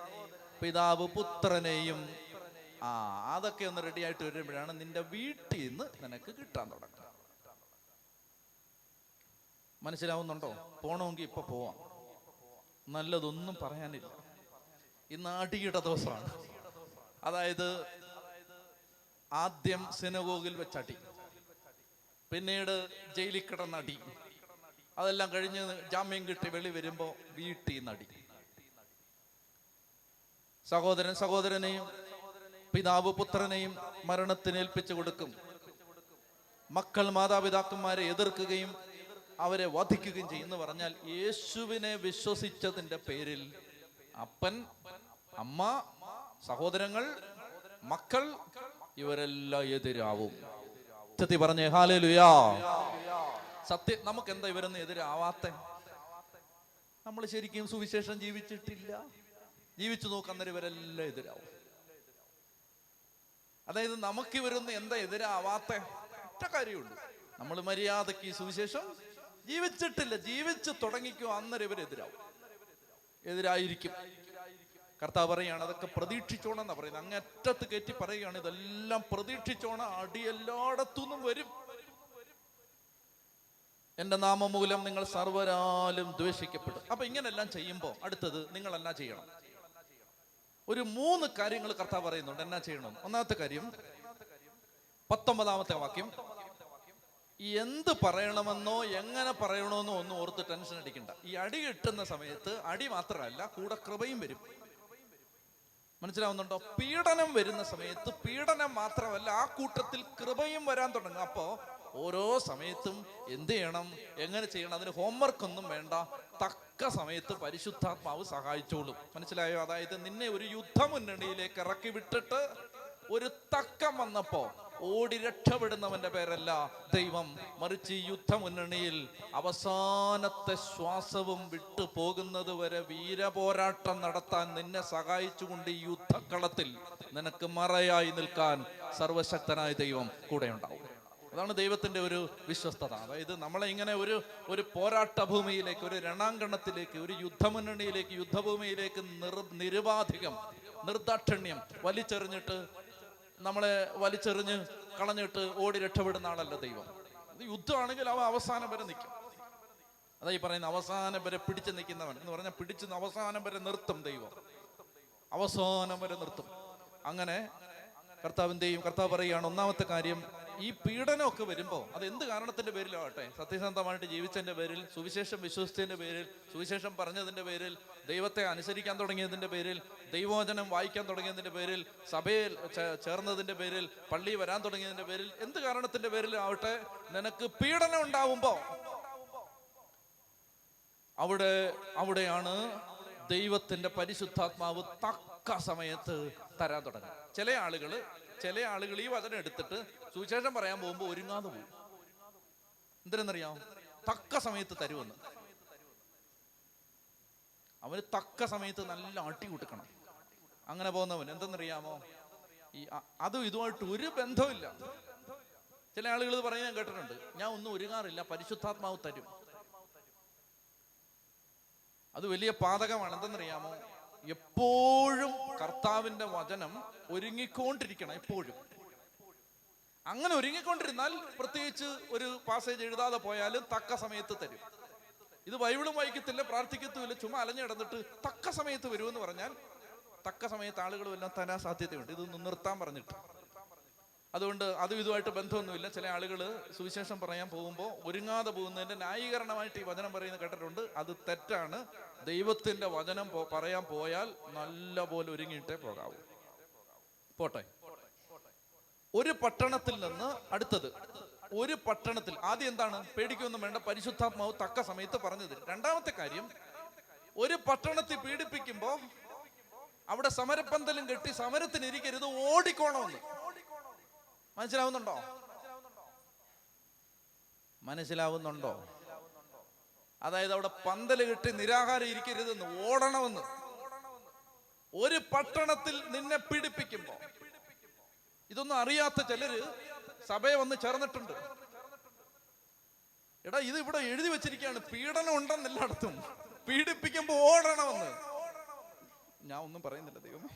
പിതാവ് പുത്രനെയും. ആ അതൊക്കെ ഒന്ന് റെഡി ആയിട്ട് വരുമ്പോഴാണ് നിന്റെ വീട്ടിൽ നിന്ന് നിനക്ക് കിട്ടാൻ തുടങ്ങുക മനസ്സിലാവുന്നുണ്ടോ? പോണമെങ്കിൽ ഇപ്പൊ പോവാം. നല്ലതൊന്നും പറയാനില്ല. ഇന്ന് അടിയുടെ ദിവസമാണ്. അതായത് ആദ്യം സിനഗോഗിൽ വെച്ചടി. പിന്നീട് ജയിലിൽ കിടന്നടി. അതെല്ലാം കഴിഞ്ഞ് ജാമ്യം കിട്ടി വെളി വരുമ്പോ വീട്ടിൽ നടി. സഹോദരൻ സഹോദരനെയും പിതാവ് പുത്രനെയും മരണത്തിന് ഏൽപ്പിച്ചു കൊടുക്കും. മക്കൾ മാതാപിതാക്കന്മാരെ എതിർക്കുകയും അവരെ വധിക്കുകയും ചെയ്യുന്നു പറഞ്ഞാൽ യേശുവിനെ വിശ്വസിച്ചതിന്റെ പേരിൽ അപ്പൻ അമ്മ സഹോദരങ്ങൾ മക്കൾ ഇവരെല്ലാം എതിരാവും. പറഞ്ഞേ പറഞ്ഞേ ഹാലേലുയാ. സത്യം നമുക്ക് എന്താ ഇവരൊന്നും എതിരാവാത്ത? നമ്മൾ ശരിക്കും സുവിശേഷം ജീവിച്ചിട്ടില്ല. ജീവിച്ചു നോക്കുന്നവർ ഇവരെല്ലാം എതിരാവും. അതായത് നമുക്ക് ഇവരൊന്നും എന്താ എതിരാവാത്ത? ഒറ്റ കാര്യമുള്ളൂ. നമ്മൾ മര്യാദയ്ക്ക് ഈ സുവിശേഷം ജീവിച്ചിട്ടില്ല. ജീവിച്ചു തുടങ്ങിക്കോ അന്നേരം ഇവരെതിരാവും എതിരായിരിക്കും. കർത്താവ് പറയാണ് അതൊക്കെ പ്രതീക്ഷിച്ചോണെന്നാ പറയുന്നത്. അങ്ങറ്റത്ത് കയറ്റി പറയുകയാണ് ഇതെല്ലാം പ്രതീക്ഷിച്ചോണ. അടി എല്ലായിടത്തുനിന്നും വരും. എന്റെ നാമമൂലം നിങ്ങൾ സർവരാലും ദ്വേഷിക്കപ്പെടും. അപ്പൊ ഇങ്ങനെല്ലാം ചെയ്യുമ്പോൾ അടുത്തത് നിങ്ങൾ എന്നാ ചെയ്യണം? ഒരു മൂന്ന് കാര്യങ്ങൾ കർത്താവ് പറയുന്നുണ്ട്. എന്നാ ചെയ്യണം? ഒന്നാമത്തെ കാര്യം പത്തൊമ്പതാമത്തെ വാക്യം എന്ത് പറയണമെന്നോ എങ്ങനെ പറയണമെന്നോ ഒന്നും ഓർത്ത് ടെൻഷൻ അടിക്കണ്ട. ഈ അടി കിട്ടുന്ന സമയത്ത് അടി മാത്രമല്ല കൂടെ കൃപയും വരും. മനസ്സിലാവുന്നുണ്ടോ? പീഡനം വരുന്ന സമയത്ത് പീഡനം മാത്രമല്ല ആ കൂട്ടത്തിൽ കൃപയും വരാൻ തുടങ്ങും. അപ്പോ ഓരോ സമയത്തും എന്ത് ചെയ്യണം? എങ്ങനെ ചെയ്യണം? അതിന് ഹോംവർക്ക് ഒന്നും വേണ്ട. തക്ക സമയത്ത് പരിശുദ്ധാത്മാവ് സഹായിച്ചോളും. മനസ്സിലായോ? അതായത് നിന്നെ ഒരു യുദ്ധമുന്നണിയിലേക്ക് ഇറക്കി വിട്ടിട്ട് ഒരു തക്കം വന്നപ്പോ ഓടി രക്ഷപ്പെടുന്നവന്റെ പേരല്ല ദൈവം. മറിച്ച് യുദ്ധമുന്നണിയിൽ അവസാനത്തെ ശ്വാസവും വിട്ടു പോകുന്നത് വരെ വീരപോരാട്ടം നടത്താൻ നിന്നെ സഹായിച്ചുകൊണ്ട് ഈ യുദ്ധക്കളത്തിൽ നിനക്ക് മറയായി നിൽക്കാൻ സർവശക്തനായ ദൈവം കൂടെ ഉണ്ടാവും അതാണ് ദൈവത്തിന്റെ ഒരു വിശ്വസ്തത. അതായത് നമ്മളെ ഇങ്ങനെ ഒരു ഒരു പോരാട്ട ഭൂമിയിലേക്ക് ഒരു രണാങ്കണത്തിലേക്ക് ഒരു യുദ്ധമുന്നണിയിലേക്ക് യുദ്ധഭൂമിയിലേക്ക് നിർ നിരുപാധികം നിർദാക്ഷിണ്യം വലിച്ചെറിഞ്ഞിട്ട് നമ്മളെ വലിച്ചെറിഞ്ഞ് കളഞ്ഞിട്ട് ഓടി രക്ഷപ്പെടുന്ന ആളല്ല ദൈവം. യുദ്ധമാണെങ്കിൽ അവ അവസാനം വരെ നിൽക്കും. അതാ ഈ പറയുന്ന അവസാനം വരെ പിടിച്ചു നിൽക്കുന്നവൻ എന്ന് പറഞ്ഞാൽ പിടിച്ച് അവസാനം വരെ നിർത്തും ദൈവം. അവസാനം വരെ നിർത്തും. അങ്ങനെ കർത്താവിന്റെയും കർത്താവ് പറയുകയാണ് ഒന്നാമത്തെ കാര്യം ഈ പീഡനമൊക്കെ വരുമ്പോൾ അത് എന്ത് കാരണത്തിന്റെ പേരിലാവട്ടെ? സത്യസന്ധമായിട്ട് ജീവിച്ചതിന്റെ പേരിൽ സുവിശേഷം വിശ്വസിച്ചതിന്റെ പേരിൽ സുവിശേഷം പറഞ്ഞതിന്റെ പേരിൽ ദൈവത്തെ അനുസരിക്കാൻ തുടങ്ങിയതിന്റെ പേരിൽ ദൈവവചനം വായിക്കാൻ തുടങ്ങിയതിന്റെ പേരിൽ സഭയിൽ ചേർന്നതിന്റെ പേരിൽ പള്ളി വരാൻ തുടങ്ങിയതിന്റെ പേരിൽ എന്ത് കാരണത്തിന്റെ പേരിലാവട്ടെ? നിനക്ക് പീഡനം ഉണ്ടാവുമ്പോ. അവിടെ അവിടെയാണ് ദൈവത്തിന്റെ പരിശുദ്ധാത്മാവ് തക്ക സമയത്ത് തരാൻ തുടങ്ങും ചില ആളുകൾ ചില ആളുകൾ ഈ വചനം എടുത്തിട്ട് സുവിശേഷം പറയാൻ പോകുമ്പോൾ ഒരുങ്ങാതെ പോകും എന്തിനെന്നറിയാം തക്ക സമയത്ത് തരുമെന്ന് അവന് തക്ക സമയത്ത് നല്ല അട്ടി കൊടുക്കണം. അങ്ങനെ പോകുന്നവൻ എന്തെന്നറിയാമോ? ഈ അതും ഇതുമായിട്ട് ഒരു ബന്ധമില്ല ചില ആളുകൾ ഇത് പറയാൻ കേട്ടിട്ടുണ്ട്. ഞാൻ ഒന്നും ഒരുങ്ങാറില്ല പരിശുദ്ധാത്മാവ് തരും. അത് വലിയ പാതകമാണ്. എന്തെന്നറിയാമോ? എപ്പോഴും കർത്താവിന്റെ വചനം ഒരുങ്ങിക്കൊണ്ടിരിക്കണം എപ്പോഴും. അങ്ങനെ ഒരുങ്ങിക്കൊണ്ടിരുന്നാൽ പ്രത്യേകിച്ച് ഒരു പാസേജ് എഴുതാതെ പോയാലും തക്ക സമയത്ത് തരും. ഇത് ബൈബിളും വായിക്കത്തില്ല പ്രാർത്ഥിക്കത്തുമില്ല ചുമ്മാ അലഞ്ഞു കിടന്നിട്ട് തക്ക സമയത്ത് വരുമെന്ന് പറഞ്ഞാൽ തക്ക സമയത്ത് ആളുകളും എല്ലാം തരാൻ സാധ്യതയുണ്ട്. ഇത് നിർത്താൻ പറഞ്ഞിട്ട്. അതുകൊണ്ട് അതും ഇതുമായിട്ട് ബന്ധമൊന്നുമില്ല. ചില ആളുകൾ സുവിശേഷം പറയാൻ പോകുമ്പോൾ ഒരുങ്ങാതെ പോകുന്നതിന്റെ ന്യായീകരണമായിട്ട് ഈ വചനം പറയുന്നത് കേട്ടിട്ടുണ്ട്. അത് തെറ്റാണ്. ദൈവത്തിന്റെ വചനം പറയാൻ പോയാൽ നല്ല പോലെ ഒരുങ്ങിയിട്ടേ പോകാവൂ. പോട്ടെ. ഒരു പട്ടണത്തിൽ നിന്ന് അടുത്തത്. ഒരു പട്ടണത്തിൽ ആദ്യം എന്താണ്? പേടിക്കൊന്നും വേണ്ട. പരിശുദ്ധാത്മാവ് തക്ക സമയത്ത് പറഞ്ഞത്. രണ്ടാമത്തെ കാര്യം ഒരു പട്ടണത്തിൽ പീഡിപ്പിക്കുമ്പോ അവിടെ സമരപ്പന്തലും കെട്ടി സമരത്തിന് ഇരിക്കരുത് ഓടിക്കോണമെന്ന്. മനസ്സിലാവുന്നുണ്ടോ? മനസ്സിലാവുന്നുണ്ടോ? അതായത് അവിടെ പന്തൽ കെട്ടി നിരാഹാരം ഇരിക്കരുതെന്ന് ഓടണമെന്ന്. ഒരു പട്ടണത്തിൽ നിന്നെ പീഡിപ്പിക്കുമ്പോ. ഇതൊന്നും അറിയാത്ത ചിലര് സഭയെ വന്ന് ചേർന്നിട്ടുണ്ട്. എടാ ഇത് ഇവിടെ എഴുതി വെച്ചിരിക്കുകയാണ്. പീഡനം ഉണ്ടെന്ന് എല്ലായിടത്തും. പീഡിപ്പിക്കുമ്പോ ഓടണമെന്ന്. ഞാൻ ഒന്നും പറയുന്നില്ല ദൈവമേ.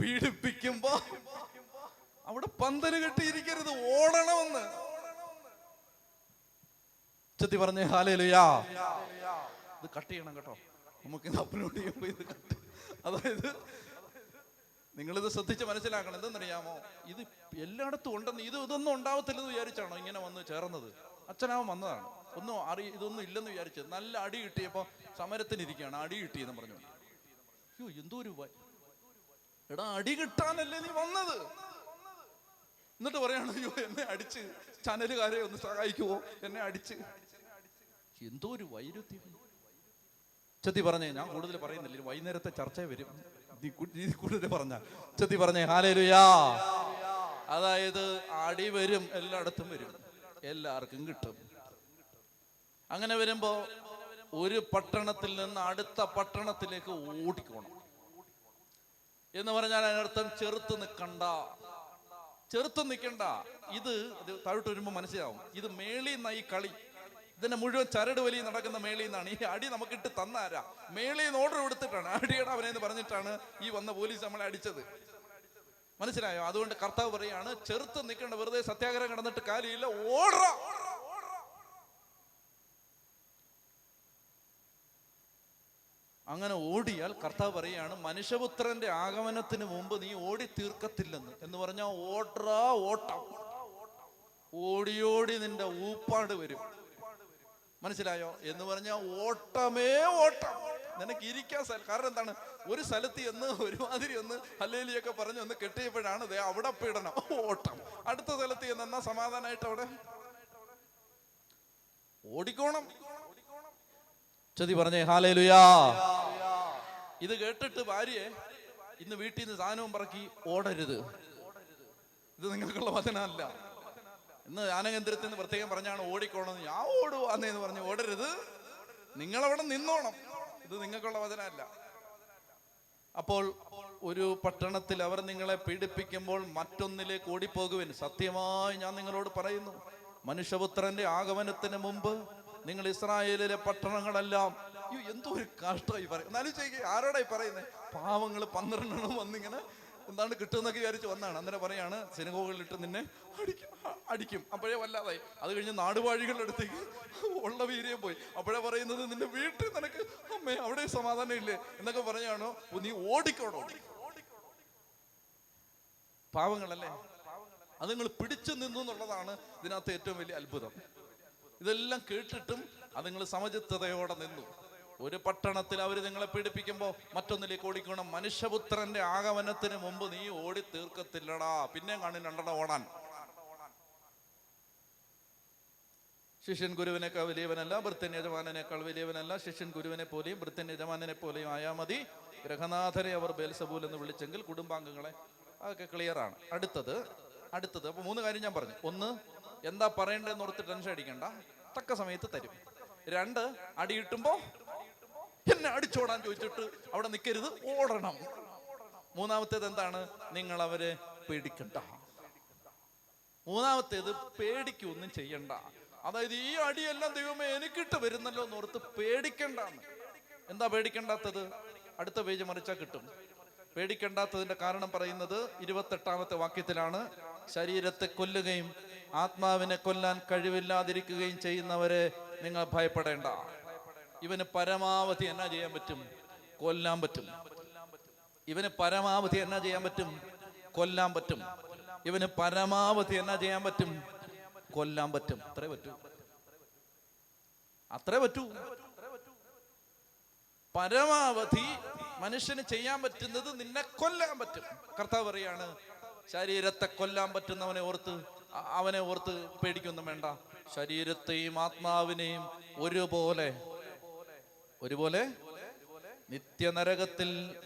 പീഡിപ്പിക്കുമ്പോ അവിടെ പന്തൽ കെട്ടിയിരിക്കരുത് ഓടണമെന്ന്. ചെത്തി പറഞ്ഞ ഹാലയിലുയാ ഇത് കട്ട് ചെയ്യണം കേട്ടോ. നമുക്ക് അപ്ലോഡ് ചെയ്യുമ്പോൾ ഇത് കട്ട്. അതായത് നിങ്ങളിത് ശ്രദ്ധിച്ച് മനസ്സിലാക്കണം. എന്തെന്നറിയാമോ ഇത് എല്ലായിടത്തും ഉണ്ടെന്ന് ഇത് ഇതൊന്നും ഉണ്ടാവത്തില്ലെന്ന് വിചാരിച്ചാണോ ഇങ്ങനെ വന്ന് ചേർന്നത്? അച്ഛനാവൻ വന്നതാണ്. ഒന്നും അറി ഇതൊന്നും ഇല്ലെന്ന് വിചാരിച്ചത് നല്ല അടി കിട്ടിയപ്പോ സമരത്തിനിരിക്കുകയാണ് അടി കിട്ടി എന്ന് പറഞ്ഞു. അയ്യോ എന്തോ ഒരു എടാ അടി കിട്ടാനല്ലേ നീ വന്നത്? എന്നിട്ട് പറയാണ് അയ്യോ എന്നെ അടിച്ച് ചാനലുകാരെ ഒന്ന് സഹായിക്കുവോ? എന്നെ അടിച്ച് എന്തോ ഒരു വൈരുദ്ധ്യം. ചെത്തി പറഞ്ഞേ ഞാൻ കൂടുതൽ പറയുന്നില്ല വൈകുന്നേരത്തെ ചർച്ച വരും. കൂടുതൽ പറഞ്ഞ. ചെത്തി പറഞ്ഞേ ഹാലേലുയാ. അതായത് അടി വരും എല്ലായിടത്തും വരും. എല്ലാവർക്കും കിട്ടും. അങ്ങനെ വരുമ്പോ ഒരു പട്ടണത്തിൽ നിന്ന് അടുത്ത പട്ടണത്തിലേക്ക് ഓടിക്കോണം. എന്ന് പറഞ്ഞാൽ അതിനർത്ഥം ചെറുത്ത് നിൽക്കണ്ട ചെറുത്ത് നിൽക്കണ്ട ഇത് താഴോട്ട് വരുമ്പോൾ മനസ്സിലാവും. ഇത് മേളി നൈ കളി. ഇതിന്റെ മുഴുവൻ ചരട് വലി നടക്കുന്ന മേളയിൽ നിന്നാണ്. ഈ അടി നമുക്കിട്ട് തന്നാരാ? മേളയിൽ നിന്ന് ഓർഡർ കൊടുത്തിട്ടാണ്. അടിയുടെ അവനെ എന്ന് പറഞ്ഞിട്ടാണ് ഈ വന്ന പോലീസ് നമ്മളെ അടിച്ചത്. മനസ്സിലായോ? അതുകൊണ്ട് കർത്താവ് പറയാണ് ചെറുത്ത് നിൽക്കേണ്ട വെറുതെ സത്യാഗ്രഹം കിടന്നിട്ട് കാര്യമില്ല. ഓടറ! അങ്ങനെ ഓടിയാൽ കർത്താവ് പറയാണ് മനുഷ്യപുത്രന്റെ ആഗമനത്തിന് മുമ്പ് നീ ഓടി തീർക്കത്തില്ലെന്ന്. എന്ന് പറഞ്ഞാൽ ഓട്രാ ഓട്ടം. ഓടിയോടി നിന്റെ ഊപ്പാട് വരും. മനസ്സിലായോ? എന്ന് പറഞ്ഞാൽ ഓട്ടമേ ഓട്ടം. നിനക്ക് ഇരിക്കാൻ സ്ഥലം. കാരണം എന്താണ്? ഒരു സ്ഥലത്ത് എന്ന് ഒരുമാതിരി ഒന്ന് ഹല്ലേലിയൊക്കെ പറഞ്ഞ് ഒന്ന് കെട്ടിയപ്പോഴാണ് ദേ അവിടെ പീഡനം. ഓട്ടം. അടുത്ത സ്ഥലത്ത് എന്ന് എന്നാ സമാധാനമായിട്ട് അവിടെ? ഓടിക്കോണം. ചതി പറഞ്ഞേ ഹാലേലുയാ. ഇത് കേട്ടിട്ട് ഭാര്യയെ ഇന്ന് വീട്ടിൽ നിന്ന് സാധനവും പറക്കി ഓടരുത്. ഇത് നിങ്ങൾക്കുള്ള വചനമല്ല. ഇന്ന് ജ്ഞാനകേന്ദ്രത്തിൽ നിന്ന് പ്രത്യേകം പറഞ്ഞാണ് ഓടിക്കോണം ഞാൻ ഓടു അന്നേന്ന് പറഞ്ഞു ഓടരുത്. നിങ്ങളവിടെ നിന്നോണം. ഇത് നിങ്ങൾക്കുള്ള വചനമല്ല. അപ്പോൾ ഒരു പട്ടണത്തിൽ അവർ നിങ്ങളെ പീഡിപ്പിക്കുമ്പോൾ മറ്റൊന്നിലേക്ക് ഓടിപ്പോകുവിൻ. സത്യമായി ഞാൻ നിങ്ങളോട് പറയുന്നു. മനുഷ്യപുത്രന്റെ ആഗമനത്തിന് മുമ്പ് നിങ്ങൾ ഇസ്രായേലിലെ പട്ടണങ്ങളെല്ലാം അയ്യോ എന്തോ ഒരു കഷ്ടമായി പറയും എന്നാലും ചോദിക്കുക ആരോടായി പറയുന്നത് പാവങ്ങൾ പന്ത്രണ്ടെണ്ണം വന്നിങ്ങനെ എന്താണ് കിട്ടുമെന്നൊക്കെ വിചാരിച്ച് വന്നാണ്. അന്നേരം പറയാണ് സിനഗോകളിലിട്ട് നിന്നെ അടിക്കും അടിക്കും. അപ്പോഴേ വല്ലാതായി. അത് കഴിഞ്ഞ് നാടുവാഴികളുടെ അടുത്തേക്ക് ഉള്ള വീര്യം പോയി. അപ്പോഴേ പറയുന്നത് നിന്റെ വീട്ടിൽ നിനക്ക് അമ്മേ അവിടെ സമാധാനം ഇല്ലേ? എന്നൊക്കെ പറഞ്ഞാണോ നീ ഓടിക്കോടോ? പാവങ്ങളല്ലേ? അത് നിങ്ങൾ പിടിച്ചു നിന്നു എന്നുള്ളതാണ് ഇതിനകത്ത് ഏറ്റവും വലിയ അത്ഭുതം. ഇതെല്ലാം കേട്ടിട്ടും അത് നിങ്ങൾ സമചിത്തതയോടെ നിന്നു. ഒരു പട്ടണത്തിൽ അവർ നിങ്ങളെ പീഡിപ്പിക്കുമ്പോൾ മറ്റൊന്നിലേക്ക് ഓടിക്കണം മനുഷ്യപുത്രന്റെ ആഗമനത്തിന് മുമ്പ് നീ ഓടി തീർക്കത്തില്ലടാ. പിന്നെ കാണും രണ്ടെണ്ണം ഓടാൻ. ശിഷ്യൻ ഗുരുവിനേക്കാൾ വലിയവനല്ല ഭൃത്യൻ യജമാനേക്കാൾ വലിയവനല്ല. ശിഷ്യൻ ഗുരുവിനെ പോലെയും ഭൃത്യൻ യജമാനെ പോലെയും ആയാ മതി. ഗ്രഹനാഥരെ അവർ ബേൽസബൂൽ എന്ന് വിളിച്ചെങ്കിൽ കുടുംബാംഗങ്ങളെ അതൊക്കെ ക്ലിയർ ആണ്. അടുത്തത് അടുത്തത്. അപ്പൊ മൂന്ന് കാര്യം ഞാൻ പറഞ്ഞു. ഒന്ന് എന്താ പറയണ്ടെന്ന് ഓർത്ത് ടെൻഷൻ അടിക്കണ്ട. തക്ക സമയത്ത് തരും. രണ്ട് അടി കിട്ടുമ്പോ എന്നെ അടിച്ചോടാൻ ചോദിച്ചിട്ട് അവിടെ നിൽക്കരുത് ഓടണം. മൂന്നാമത്തേത് എന്താണ്? നിങ്ങൾ അവരെ പേടിക്കണ്ട. മൂന്നാമത്തേത് പേടിക്കൊന്നും ചെയ്യണ്ട. അതായത് ഈ അടിയെല്ലാം ദൈവമേ എനിക്കിട്ട് വരുന്നല്ലോ എന്ന് ഓർത്ത് പേടിക്കണ്ട എന്താ പേടിക്കണ്ടാത്തത്? അടുത്ത പേജ് മറിച്ചാൽ കിട്ടും. പേടിക്കണ്ടാത്തതിന്റെ കാരണം പറയുന്നത് ഇരുപത്തെട്ടാമത്തെ വാക്യത്തിലാണ്. ശരീരത്തെ കൊല്ലുകയും ആത്മാവിനെ കൊല്ലാൻ കഴിവില്ലാതിരിക്കുകയും ചെയ്യുന്നവരെ നിങ്ങൾ ഭയപ്പെടേണ്ട. ഇവന് പരമാവധി എന്നാ ചെയ്യാൻ പറ്റും? കൊല്ലാൻ പറ്റും. ഇവന് പരമാവധി എന്നാ ചെയ്യാൻ പറ്റും? കൊല്ലാൻ പറ്റും. ഇവന് പരമാവധി എന്നാ ചെയ്യാൻ പറ്റും? കൊല്ലാൻ പറ്റും. അത്രേ പറ്റൂ. അത്രേ പറ്റൂ. പരമാവധി മനുഷ്യന് ചെയ്യാൻ പറ്റുന്നത് നിന്നെ കൊല്ലാൻ പറ്റും. കർത്താവ് പറയാണ് ശരീരത്തെ കൊല്ലാൻ പറ്റുന്നവനെ ഓർത്ത് അവനെ ഓർത്ത് പേടിക്കൊന്നും വേണ്ട. ശരീരത്തെയും ആത്മാവിനെയും ഒരുപോലെ ഒരുപോലെ നിത്യനരകത്തിൽ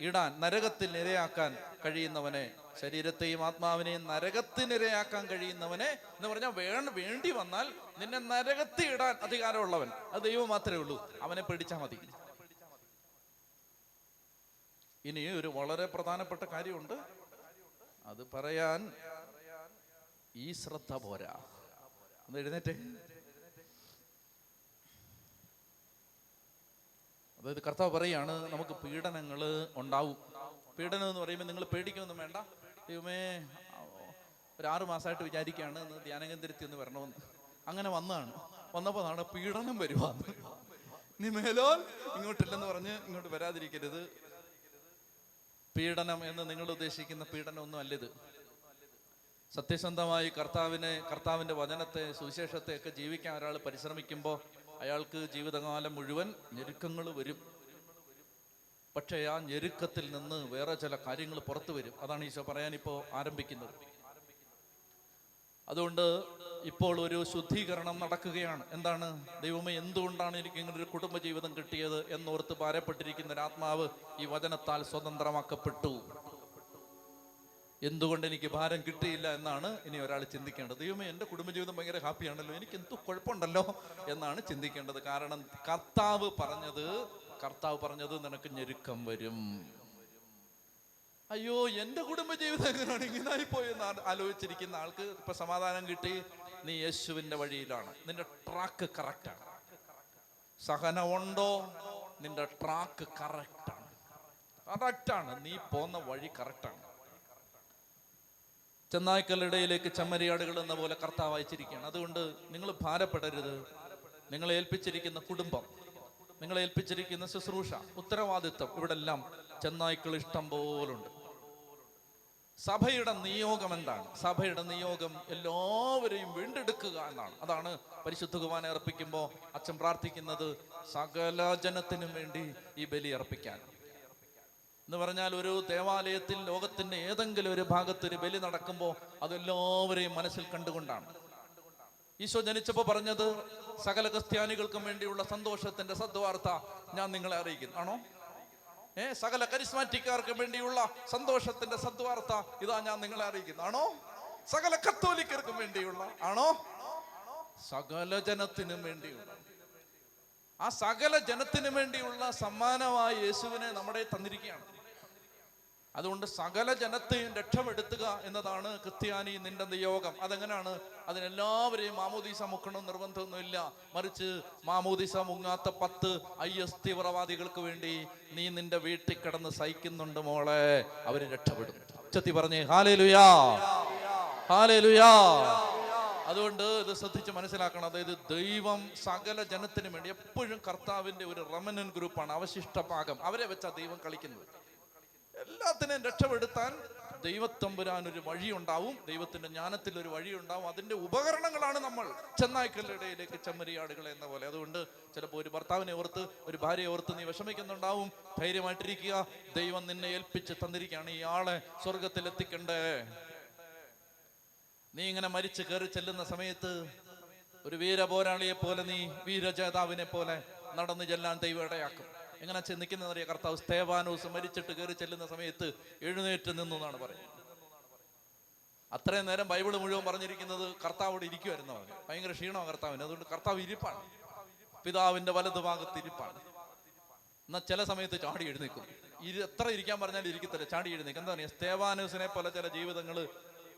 ഇടാൻ നരകത്തിൽ ഇരയാക്കാൻ കഴിയുന്നവനെ ശരീരത്തെയും ആത്മാവിനെയും നരകത്തിനിരയാക്കാൻ കഴിയുന്നവനെ എന്ന് പറഞ്ഞാൽ വേണ്ട വേണ്ടി വന്നാൽ നിന്നെ നരകത്തിൽ ഇടാൻ അധികാരമുള്ളവൻ. അത് ദൈവം മാത്രമേ ഉള്ളൂ. അവനെ പേടിച്ചാൽ മതി. ഇനി ഒരു വളരെ പ്രധാനപ്പെട്ട കാര്യമുണ്ട്. അത് പറയാൻ ഈ ശ്രദ്ധ പോരാ. ഒന്ന് എഴുന്നേറ്റേ. അതായത് കർത്താവ് പറയാണ് നമുക്ക് പീഡനങ്ങൾ ഉണ്ടാവും. പീഡനം എന്ന് പറയുമ്പോൾ നിങ്ങൾ പേടിക്കൊന്നും വേണ്ട. ദൈവമേ ഒരു ആറു മാസമായിട്ട് വിചാരിക്കുകയാണ് ധ്യാനകേന്ദ്രത്തിൽ ഒന്ന് വരണമെന്ന്. അങ്ങനെ വന്നാണ് വന്നപ്പോൾ നാളെ പീഡനം വരുവാന്ന്. നീ മേലോൽ ഇങ്ങോട്ടില്ലെന്ന് പറഞ്ഞ് ഇങ്ങോട്ട് വരാതിരിക്കരുത്. പീഡനം എന്ന് നിങ്ങൾ ഉദ്ദേശിക്കുന്ന പീഡനം ഒന്നും അല്ലിത് സത്യസന്ധമായി കർത്താവിനെ കർത്താവിന്റെ വചനത്തെ സുവിശേഷത്തെ ഒക്കെ ജീവിക്കാൻ ഒരാൾ പരിശ്രമിക്കുമ്പോൾ അയാൾക്ക് ജീവിതകാലം മുഴുവൻ ഞെരുക്കങ്ങൾ വരും. പക്ഷേ ആ ഞെരുക്കത്തിൽ നിന്ന് വേറെ ചില കാര്യങ്ങൾ പുറത്തു വരും. അതാണ് ഈശോ പറയാൻ ഇപ്പോൾ ആരംഭിക്കുന്നത്. അതുകൊണ്ട് ഇപ്പോൾ ഒരു ശുദ്ധീകരണം നടക്കുകയാണ്. എന്താണ്? ദൈവമേ എന്തുകൊണ്ടാണ് എനിക്ക് ഇങ്ങനെ ഒരു കുടുംബജീവിതം കിട്ടിയത് എന്നോർത്ത് ഭാരപ്പെട്ടിരിക്കുന്ന ഒരു ആത്മാവ് ഈ വചനത്താൽ സ്വതന്ത്രമാക്കപ്പെട്ടു. എന്തുകൊണ്ട് എനിക്ക് ഭാരം കിട്ടിയില്ല എന്നാണ് ഇനി ഒരാൾ ചിന്തിക്കേണ്ടത്. ദൈവമേ എന്റെ കുടുംബജീവിതം ഭയങ്കര ഹാപ്പിയാണല്ലോ. എനിക്ക് എന്തു കുഴപ്പമുണ്ടല്ലോ എന്നാണ് ചിന്തിക്കേണ്ടത്. കാരണം കർത്താവ് പറഞ്ഞത് കർത്താവ് പറഞ്ഞത് നിനക്ക് ഞെരുക്കം വരും. അയ്യോ എന്റെ കുടുംബജീവിതം എങ്ങനെയാണ് ഇങ്ങനെ പോയെന്ന് ആലോചിച്ചിരിക്കുന്ന ആൾക്ക് ഇപ്പൊ സമാധാനം കിട്ടി. നീ യേശുവിന്റെ വഴിയിലാണ്. നിന്റെ ട്രാക്ക് കറക്റ്റാണ് സഹനമുണ്ടോ? നിന്റെ ട്രാക്ക് കറക്റ്റാണ് കറക്റ്റാണ് നീ പോന്ന വഴി കറക്റ്റാണ് ചെന്നായ്ക്കളുടെയിലേക്ക് ചെമ്മരിയാടുകൾ എന്ന പോലെ കർത്താവ് അയച്ചിരിക്കുകയാണ്. അതുകൊണ്ട് നിങ്ങൾ ഭാരപ്പെടരുത്. നിങ്ങളെ ഏൽപ്പിച്ചിരിക്കുന്ന കുടുംബം നിങ്ങളെ ഏൽപ്പിച്ചിരിക്കുന്ന ശുശ്രൂഷ ഉത്തരവാദിത്വം ഇവിടെ എല്ലാം ചെന്നായ്ക്കൾ ഇഷ്ടം പോലുണ്ട്. സഭയുടെ നിയോഗം എന്താണ്? സഭയുടെ നിയോഗം എല്ലാവരെയും വീണ്ടെടുക്കുക എന്നാണ്. അതാണ് പരിശുദ്ധ കുർബാന അർപ്പിക്കുമ്പോൾ അച്ഛൻ പ്രാർത്ഥിക്കുന്നത് സകല ജനത്തിനും വേണ്ടി ഈ ബലി അർപ്പിക്കാൻ. എന്ന് പറഞ്ഞാൽ ഒരു ദേവാലയത്തിൽ ലോകത്തിന്റെ ഏതെങ്കിലും ഒരു ഭാഗത്ത് ഒരു ബലി നടക്കുമ്പോൾ അതെല്ലാവരെയും മനസ്സിൽ കണ്ടുകൊണ്ടാണ്. ഈശോ ജനിച്ചപ്പോൾ പറഞ്ഞത് സകല ക്രിസ്ത്യാനികൾക്കും വേണ്ടിയുള്ള സന്തോഷത്തിന്റെ സദ്വാർത്ത ഞാൻ നിങ്ങളെ അറിയിക്കുന്നു. ആണോ? ഏ സകല കരിസ്മാറ്റിക്കാർക്ക് വേണ്ടിയുള്ള സന്തോഷത്തിന്റെ സദ്വാർത്ത ഇതാ ഞാൻ നിങ്ങളെ അറിയിക്കുന്നു. ആണോ? സകല കത്തോലിക്കർക്കും വേണ്ടിയുള്ള ആണോ? സകല ജനത്തിനും വേണ്ടിയുള്ള. ആ സകല ജനത്തിനു വേണ്ടിയുള്ള സമ്മാനമായ യേശുവിനെ നമ്മുടെ തന്നിരിക്കുകയാണ്. അതുകൊണ്ട് സകല ജനത്തെയും രക്ഷപ്പെടുത്തുക എന്നതാണ് ക്രിസ്ത്യാനി നിന്റെ നിയോഗം. അതെങ്ങനെയാണ്? അതിനെല്ലാവരെയും മാമോദീസ മുക്കണം നിർബന്ധമൊന്നുമില്ല. മറിച്ച് മാമോദീസ മുങ്ങാത്ത പത്ത് ഐ എസ് തീവ്രവാദികൾക്ക് വേണ്ടി നീ നിന്റെ വീട്ടിൽ കിടന്ന് സഹിക്കുന്നുണ്ട് മോളെ. അവർ രക്ഷപ്പെടും. ഉച്ചത്തി പറഞ്ഞേ ഹാലേ ലുയാ ഹാലേ ലുയാ അതുകൊണ്ട് ഇത് ശ്രദ്ധിച്ച് മനസ്സിലാക്കണം. അതായത് ദൈവം സകല ജനത്തിനു വേണ്ടി എപ്പോഴും കർത്താവിന്റെ ഒരു റമനൻ ഗ്രൂപ്പാണ്. അവശിഷ്ട ഭാഗം അവരെ വെച്ചാ ദൈവം കളിക്കുന്നത്. എല്ലാത്തിനെയും രക്ഷപ്പെടുത്താൻ ദൈവത്തമ്പുരാൻ ഒരു വഴിയുണ്ടാവും ദൈവത്തിന്റെ ജ്ഞാനത്തിൽ ഒരു വഴിയുണ്ടാവും. അതിന്റെ ഉപകരണങ്ങളാണ് നമ്മൾ. ചെന്നായ്ക്കല്ലിടയിലേക്ക് ചെമ്മരിയാടുകൾ എന്ന പോലെ. അതുകൊണ്ട് ചിലപ്പോൾ ഒരു ഭർത്താവിനെ ഓർത്ത് ഒരു ഭാര്യയെ ഓർത്ത് നീ വിഷമിക്കുന്നുണ്ടാവും. ധൈര്യമായിട്ടിരിക്കുക. ദൈവം നിന്നെ ഏൽപ്പിച്ച് തന്നിരിക്കുകയാണ് ഈ ആളെ സ്വർഗത്തിൽ എത്തിക്കണ്ടേ? നീ ഇങ്ങനെ മരിച്ചു കയറി ചെല്ലുന്ന സമയത്ത് ഒരു വീരപോരാളിയെ പോലെ നീ വീരജേതാവിനെ പോലെ നടന്നു ചെല്ലാൻ ദൈവം ഇടയാക്കും. എങ്ങനെ നിൽക്കുന്നതറിയ കർത്താവ് സ്തേവാനോസ് മരിച്ചിട്ട് കയറി ചെല്ലുന്ന സമയത്ത് എഴുന്നേറ്റ് നിന്നു എന്നാണ് പറയുന്നത്. അത്രയും നേരം ബൈബിൾ മുഴുവൻ പറഞ്ഞിരിക്കുന്നത് കർത്താവോട് ഇരിക്കുമായിരുന്നു പറഞ്ഞു ഭയങ്കര ക്ഷീണമാണ് കർത്താവിന്. അതുകൊണ്ട് കർത്താവ് ഇരിപ്പാണ്. പിതാവിന്റെ വലത് ഭാഗത്ത് ഇരിപ്പാണ്. എന്നാൽ ചില സമയത്ത് ചാടി എഴുന്നേക്കും. ഇരു എത്ര ഇരിക്കാൻ പറഞ്ഞാലും ഇരിക്കത്തില്ല. ചാടി എഴുന്നേക്കും. എന്താ പറയുക? സ്തേവാനൂസിനെ പോലെ ചില ജീവിതങ്ങൾ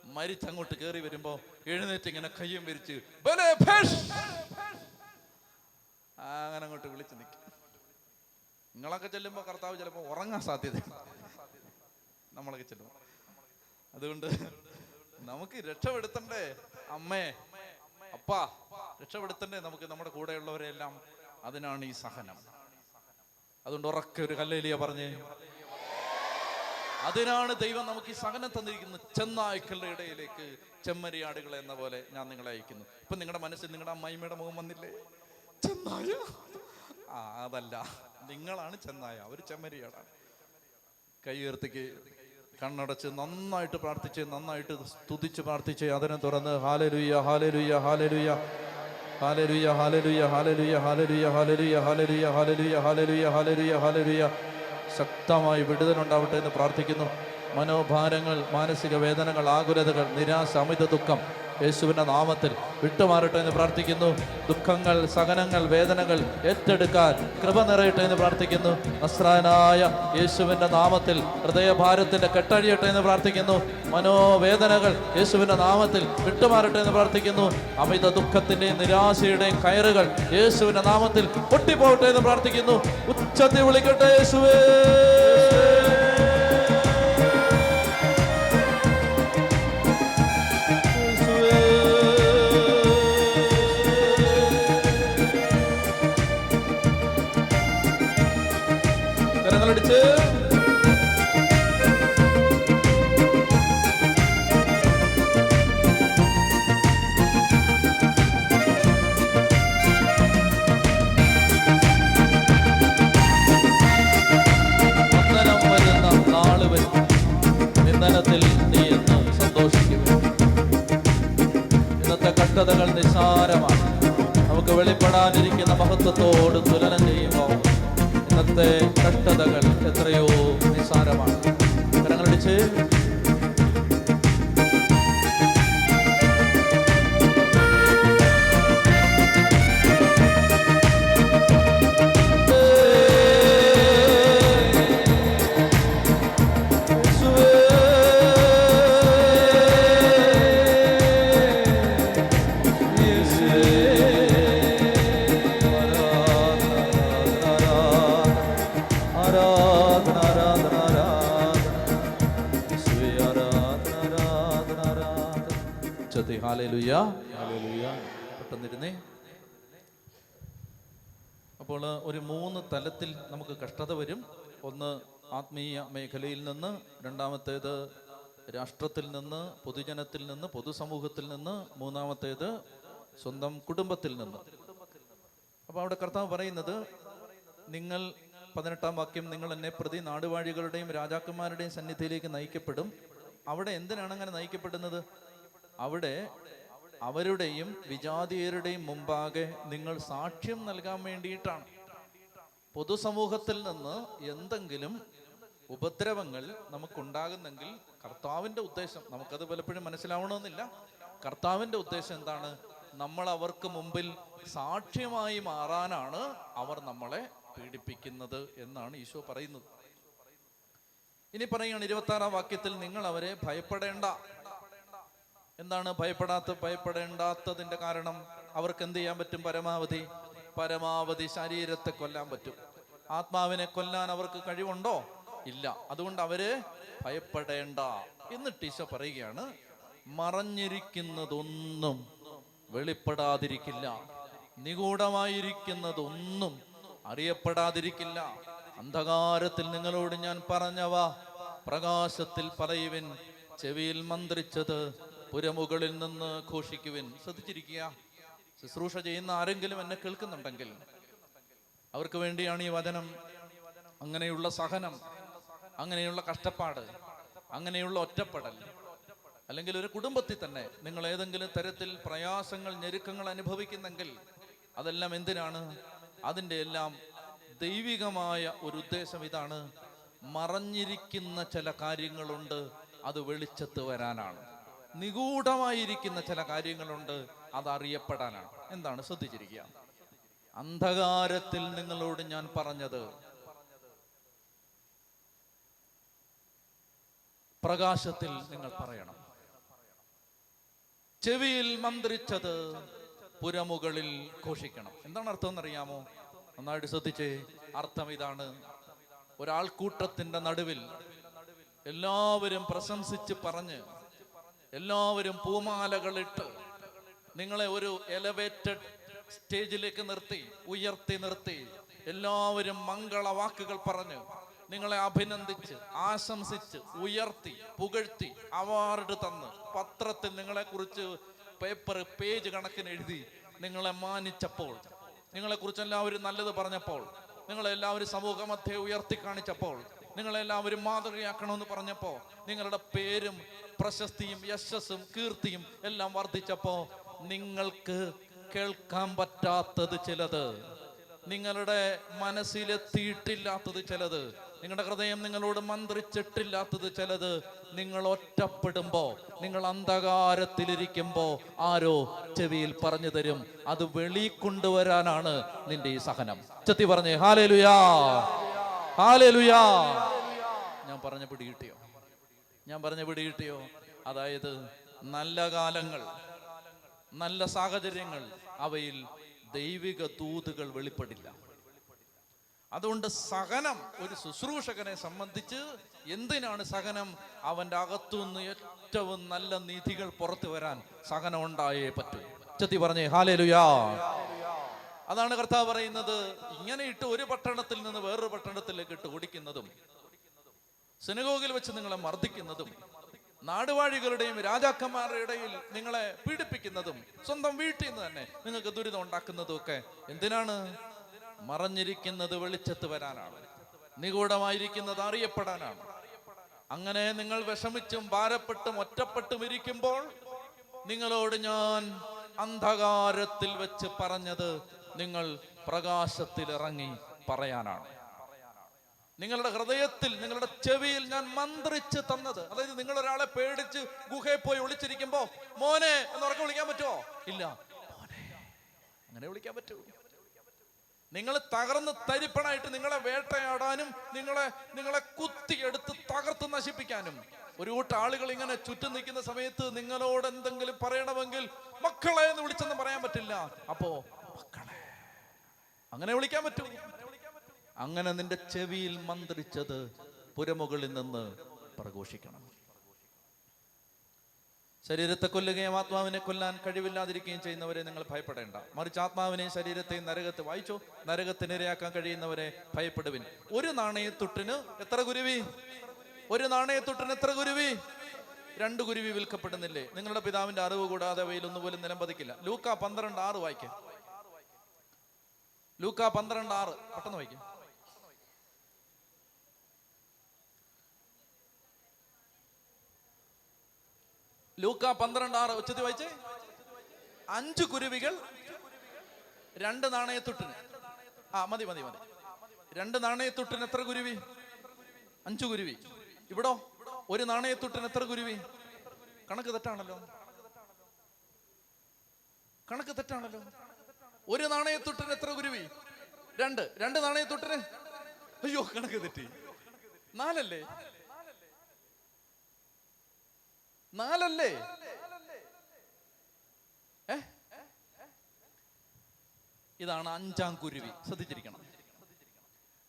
മരിച്ചങ്ങോട്ട് കയറി വരുമ്പോ എഴുന്നേറ്റ് ഇങ്ങനെ കയ്യും വിരിച്ച്! അങ്ങനെ അങ്ങോട്ട് വിളിച്ചു നിൽക്കും. നിങ്ങളൊക്കെ ചെല്ലുമ്പോൾ കർത്താവ് ചിലപ്പോൾ ഉറങ്ങാൻ സാധ്യത. നമ്മളൊക്കെ ചെല്ലുമ്പോൾ അതുകൊണ്ട് നമുക്ക് രക്ഷപ്പെടുത്തണ്ടേ? അമ്മേ. അപ്പാ രക്ഷപ്പെടുത്തണ്ടേ നമുക്ക് നമ്മുടെ കൂടെയുള്ളവരെല്ലാം അതിനാണ് ഈ സഹനം. അതുകൊണ്ട് ഉറക്കെ ഒരു കല്ലേലിയ പറഞ്ഞേ. അതിനാണ് ദൈവം നമുക്ക് ഈ സഹനം തന്നിരിക്കുന്നത്. ചെന്നായ്ക്കളുടെ ഇടയിലേക്ക് ചെമ്മരിയാടുകൾ എന്ന പോലെ ഞാൻ നിങ്ങളെ അയക്കുന്നു. ഇപ്പൊ നിങ്ങളുടെ മനസ്സിൽ നിങ്ങളുടെ അമ്മായിമ്മയുടെ മുഖം വന്നില്ലേ? ചെന്നായ? ആ അതല്ല. നിങ്ങളാണ് ചെന്നായ. അവർ ചെമ്മരിയാടാണ് കൈ ഉയർത്തിക്ക് കണ്ണടച്ച് നന്നായിട്ട് പ്രാർത്ഥിച്ച് നന്നായിട്ട് സ്തുതിച്ച് പ്രാർത്ഥിച്ച് അതിനെ തുറന്ന് ഹാലലുയ്യ ഹാലലുയ്യ ഹാലലുയ്യ ഹാലലുയ്യ ഹാലലുയ്യ ഹാലലുയ്യ ഹാലലുയ്യ ഹാലലുയ്യ ഹാലലുയ്യ ഹാലലുയ്യ ഹാലലുയ്യ ഹാലലുയ്യ ഹാലലുയ്യ ശക്തമായി വിടുതലുണ്ടാവട്ടെ എന്ന് പ്രാർത്ഥിക്കുന്നു. മനോഭാരങ്ങൾ മാനസിക വേദനകൾ ആകുലതകൾ നിരാശ അമിത ദുഃഖം. യേശുവിന്റെ നാമത്തിൽ വിട്ടുമാറട്ടെ എന്ന് പ്രാർത്ഥിക്കുന്നു. ദുഃഖങ്ങൾ സഹനങ്ങൾ വേദനകൾ ഏറ്റെടുക്കാൻ കൃപ നിറയട്ടെ എന്ന് പ്രാർത്ഥിക്കുന്നു. നസ്രാനായ യേശുവിന്റെ നാമത്തിൽ ഹൃദയഭാരത്തിന്റെ കെട്ടഴിയട്ടെ എന്ന് പ്രാർത്ഥിക്കുന്നു. മനോവേദനകൾ യേശുവിന്റെ നാമത്തിൽ വിട്ടുമാറട്ടെ എന്ന് പ്രാർത്ഥിക്കുന്നു. അമിത ദുഃഖത്തിന്റെയും നിരാശയുടെയും കയറുകൾ യേശുവിന്റെ നാമത്തിൽ പൊട്ടിപ്പോകട്ടെ എന്ന് പ്രാർത്ഥിക്കുന്നു. ഉച്ചത്തിൽ വിളിക്കട്ടെ യേശുവേ. മഹത്വത്തോട് രണ്ടാമത്തേത് രാഷ്ട്രത്തിൽ നിന്ന് പൊതുജനത്തിൽ നിന്ന് പൊതുസമൂഹത്തിൽ നിന്ന് മൂന്നാമത്തേത് സ്വന്തം കുടുംബത്തിൽ നിന്ന്. അപ്പൊ അവിടെ കർത്താവ് പറയുന്നത് നിങ്ങൾ പതിനെട്ടാം വാക്യം നിങ്ങൾ എന്നെ പ്രതി നാടുവാഴികളുടെയും രാജാക്കന്മാരുടെയും സന്നിധിയിലേക്ക് നയിക്കപ്പെടും. അവിടെ എന്തിനാണ് അങ്ങനെ നയിക്കപ്പെടുന്നത്? അവിടെ അവരുടെയും വിജാതീയരുടെയും മുമ്പാകെ നിങ്ങൾ സാക്ഷ്യം നൽകാൻ വേണ്ടിയിട്ടാണ്. പൊതുസമൂഹത്തിൽ നിന്ന് എന്തെങ്കിലും ഉപദ്രവങ്ങൾ നമുക്കുണ്ടാകുന്നെങ്കിൽ കർത്താവിന്റെ ഉദ്ദേശം നമുക്കത് പലപ്പോഴും മനസ്സിലാവണമെന്നില്ല. കർത്താവിന്റെ ഉദ്ദേശം എന്താണ്? നമ്മൾ അവർക്ക് മുമ്പിൽ സാക്ഷ്യമായി മാറാനാണ് അവർ നമ്മളെ പീഡിപ്പിക്കുന്നത് എന്നാണ് ഈശോ പറയുന്നത്. ഇനി പറയുകയാണ് ഇരുപത്തി ആറാം വാക്യത്തിൽ നിങ്ങൾ അവരെ ഭയപ്പെടേണ്ട. എന്താണ് ഭയപ്പെടാത്ത ഭയപ്പെടേണ്ടാത്തതിന്റെ കാരണം? അവർക്ക് എന്ത് ചെയ്യാൻ പറ്റും? പരമാവധി പരമാവധി ശരീരത്തെ കൊല്ലാൻ പറ്റും. ആത്മാവിനെ കൊല്ലാൻ അവർക്ക് കഴിവുണ്ടോ? ഇല്ല. അതുകൊണ്ട് അവർ ഭയപ്പെടേണ്ട. എന്നിട്ട് ഈശോ പറയുകയാണ് മറഞ്ഞിരിക്കുന്നതൊന്നും വെളിപ്പെടാതിരിക്കില്ല. നിഗൂഢമായിരിക്കുന്നതൊന്നും അറിയപ്പെടാതിരിക്കില്ല. അന്ധകാരത്തിൽ നിങ്ങളോട് ഞാൻ പറഞ്ഞവ പ്രകാശത്തിൽ പറയുവിൻ ചെവിയിൽ മന്ത്രിച്ചത് പുരമുകളിൽ നിന്ന് ഘോഷിക്കുവിൻ. ശ്രദ്ധിച്ചിരിക്കുക. ശുശ്രൂഷ ചെയ്യുന്ന ആരെങ്കിലും എന്നെ കേൾക്കുന്നുണ്ടെങ്കിൽ അവർക്ക് വേണ്ടിയാണ് ഈ വചനം. അങ്ങനെയുള്ള സഹനം. അങ്ങനെയുള്ള കഷ്ടപ്പാട് അങ്ങനെയുള്ള ഒറ്റപ്പെടൽ അല്ലെങ്കിൽ ഒരു കുടുംബത്തിൽ തന്നെ നിങ്ങൾ ഏതെങ്കിലും തരത്തിൽ പ്രയാസങ്ങൾ ഞെരുക്കങ്ങൾ അനുഭവിക്കുന്നെങ്കിൽ അതെല്ലാം എന്തിനാണ്? അതിന്റെ എല്ലാം ദൈവികമായ ഒരു ഉദ്ദേശം ഇതാണ്. മറഞ്ഞിരിക്കുന്ന ചില കാര്യങ്ങളുണ്ട് അത് വെളിച്ചത്ത് വരാനാണ്. നിഗൂഢമായിരിക്കുന്ന ചില കാര്യങ്ങളുണ്ട് അത് അറിയപ്പെടാനാണ്. എന്താണ്? ശ്രദ്ധിച്ചിരിക്കുക. അന്ധകാരത്തിൽ നിങ്ങളോട് ഞാൻ പറഞ്ഞത് പ്രകാശത്തിൽ നിങ്ങൾ പറയണം. ചെവിയിൽ മന്ത്രിച്ചത് പുരമുകളിൽ ഘോഷിക്കണം. എന്താണ് അർത്ഥം എന്നറിയാമോ? നന്നായിട്ട് ശ്രദ്ധിച്ചേ. അർത്ഥം ഇതാണ്. ഒരാൾക്കൂട്ടത്തിന്റെ നടുവിൽ എല്ലാവരും പ്രശംസിച്ച് പറഞ്ഞ് എല്ലാവരും പൂമാലകളിട്ട് നിങ്ങളെ ഒരു എലവേറ്റഡ് സ്റ്റേജിലേക്ക് നിർത്തി ഉയർത്തി നിർത്തി എല്ലാവരും മംഗളവാക്കുകൾ പറഞ്ഞ് നിങ്ങളെ അഭിനന്ദിച്ച് ആശംസിച്ച് ഉയർത്തി പുകഴ്ത്തി അവാർഡ് തന്ന് പത്രത്തിൽ നിങ്ങളെ കുറിച്ച് പേപ്പർ പേജ് കണക്കിന് എഴുതി നിങ്ങളെ മാനിച്ചപ്പോൾ നിങ്ങളെ കുറിച്ച് എല്ലാവരും നല്ലത് പറഞ്ഞപ്പോൾ നിങ്ങളെല്ലാവരും സമൂഹമധ്യേ ഉയർത്തി കാണിച്ചപ്പോൾ നിങ്ങളെല്ലാവരും മാതൃകയാക്കണമെന്ന് പറഞ്ഞപ്പോ നിങ്ങളുടെ പേരും പ്രശസ്തിയും യശസ്സും കീർത്തിയും എല്ലാം വർദ്ധിച്ചപ്പോ നിങ്ങൾക്ക് കേൾക്കാൻ പറ്റാത്തത് ചിലത് നിങ്ങളുടെ മനസ്സിലെത്തിയിട്ടില്ലാത്തത് ചിലത് നിങ്ങളുടെ ഹൃദയം നിങ്ങളോട് മന്ത്രിച്ചിട്ടില്ലാത്തത് ചിലത് നിങ്ങൾ ഒറ്റപ്പെടുമ്പോ നിങ്ങൾ അന്ധകാരത്തിലിരിക്കുമ്പോ ആരോ ചെവിയിൽ പറഞ്ഞു തരും. അത് വെളി കൊണ്ടുവരാനാണ് നിന്റെ ഈ സഹനം. ചെത്തി പറഞ്ഞേ ഹാലേലുയാ ഹാലേലുയാ. ഞാൻ പറഞ്ഞ പിടി കിട്ടിയോ ഞാൻ പറഞ്ഞ പിടി കിട്ടിയോ അതായത് നല്ല കാലങ്ങൾ നല്ല സാഹചര്യങ്ങൾ അവയിൽ ദൈവിക ദൂതുകൾ വെളിപ്പെടില്ല. അതുകൊണ്ട് സഹനം ഒരു ശുശ്രൂഷകനെ സംബന്ധിച്ച് എന്തിനാണ് സഹനം? അവന്റെ അകത്തുനിന്ന് ഏറ്റവും നല്ല നിധികൾ പുറത്തു വരാൻ സഹനം ഉണ്ടായേ പറ്റൂ. ചെത്തി പറഞ്ഞേ ഹാലേലുയാ. അതാണ് കർത്താവ് പറയുന്നത്. ഇങ്ങനെ ഇട്ട് ഒരു പട്ടണത്തിൽ നിന്ന് വേറൊരു പട്ടണത്തിലേക്ക് ഇട്ട് ഓടിക്കുന്നതും സിനഗോഗിൽ വെച്ച് നിങ്ങളെ മർദ്ദിക്കുന്നതും നാടുവാഴികളുടെയും രാജാക്കന്മാരുടെ ഇടയിൽ നിങ്ങളെ പീഡിപ്പിക്കുന്നതും സ്വന്തം വീട്ടിൽ നിന്ന് തന്നെ നിങ്ങൾക്ക് ദുരിതം ഉണ്ടാക്കുന്നതും ഒക്കെ എന്തിനാണ്? മറഞ്ഞിരിക്കുന്നത് വെളിച്ചത്ത് വരാനാണ്. നിഗൂഢമായിരിക്കുന്നത് അറിയപ്പെടാനാണ്. അങ്ങനെ നിങ്ങൾ വിഷമിച്ചും ഭാരപ്പെട്ടും ഒറ്റപ്പെട്ടും ഇരിക്കുമ്പോൾ നിങ്ങളോട് ഞാൻ അന്ധകാരത്തിൽ വെച്ച് പറഞ്ഞത് നിങ്ങൾ പ്രകാശത്തിൽ ഇറങ്ങി പറയാനാണ്. നിങ്ങളുടെ ഹൃദയത്തിൽ നിങ്ങളുടെ ചെവിയിൽ ഞാൻ മന്ത്രിച്ച് തന്നത്. അതായത് നിങ്ങൾ ഒരാളെ പേടിച്ച് ഗുഹയിൽ പോയി ഒളിച്ചിരിക്കുമ്പോ മോനെ എന്ന് ഉറക്കെ വിളിക്കാൻ പറ്റുമോ ഇല്ല. മോനെ അങ്ങനെ വിളിക്കാൻ പറ്റൂ. നിങ്ങൾ തകർന്ന് തരിപ്പണായിട്ട് നിങ്ങളെ വേട്ടയാടാനും നിങ്ങളെ നിങ്ങളെ കുത്തിയെടുത്ത് തകർത്ത് നശിപ്പിക്കാനും. ഒരു കൂട്ടം ആളുകൾ ഇങ്ങനെ ചുറ്റും നിൽക്കുന്ന സമയത്ത് നിങ്ങളോട് എന്തെങ്കിലും പറയണമെങ്കിൽ മക്കളെ എന്ന് വിളിച്ചെന്ന് പറയാൻ പറ്റില്ല. അപ്പോ മക്കളെ അങ്ങനെ വിളിക്കാൻ പറ്റും. അങ്ങനെ നിന്റെ ചെവിയിൽ മന്ത്രിച്ചത് പുരമുകളിൽ നിന്ന് പ്രഘോഷിക്കണം. ശരീരത്തെ കൊല്ലുകയും ആത്മാവിനെ കൊല്ലാൻ കഴിവില്ലാതിരിക്കുകയും ചെയ്യുന്നവരെ നിങ്ങൾ ഭയപ്പെടേണ്ട. മറിച്ച് ആത്മാവിനെയും ശരീരത്തെയും നരകത്തെ വായിച്ചു നരകത്തിനിരയാക്കാൻ കഴിയുന്നവരെ ഭയപ്പെടുവിൻ. ഒരു നാണയത്തുട്ടിന് എത്ര ഗുരുവി ഒരു നാണയത്തുട്ടിന് എത്ര ഗുരുവി രണ്ട് ഗുരുവി വിൽക്കപ്പെടുന്നില്ലേ? നിങ്ങളുടെ പിതാവിന്റെ അറിവ് കൂടാതെ അവയിൽ ഒന്നുപോലും നിലം പതിക്കില്ല. ലൂക്ക പന്ത്രണ്ട് ആറ് വായിക്കാം. ലൂക്ക പന്ത്രണ്ട് ആറ്. പെട്ടെന്ന് വായിക്കാം. ലൂക്ക പന്ത്രണ്ട് ആറ് ഉച്ചത്തി വായിച്ചേ? അഞ്ച് കുരുവികൾ രണ്ട് നാണയത്തൊട്ടിന്. ആ മതി മതി മതി. രണ്ട് നാണയത്തൊട്ടിന് എത്ര കുരുവി? അഞ്ചു കുരുവി. ഇവിടോ? ഒരു നാണയത്തൊട്ടിന് എത്ര കുരുവി? കണക്ക് തെറ്റാണല്ലോ. കണക്ക് തെറ്റാണല്ലോ. ഒരു നാണയത്തൊട്ടിന് എത്ര കുരുവി? രണ്ട്. രണ്ട് നാണയത്തൊട്ടിന്? അയ്യോ കണക്ക് തെറ്റി. നാലല്ലേ? നാലല്ലേ? ഏ? ഇതാണ് അഞ്ചാം കുരുവി. ശ്രദ്ധിച്ചിരിക്കണം.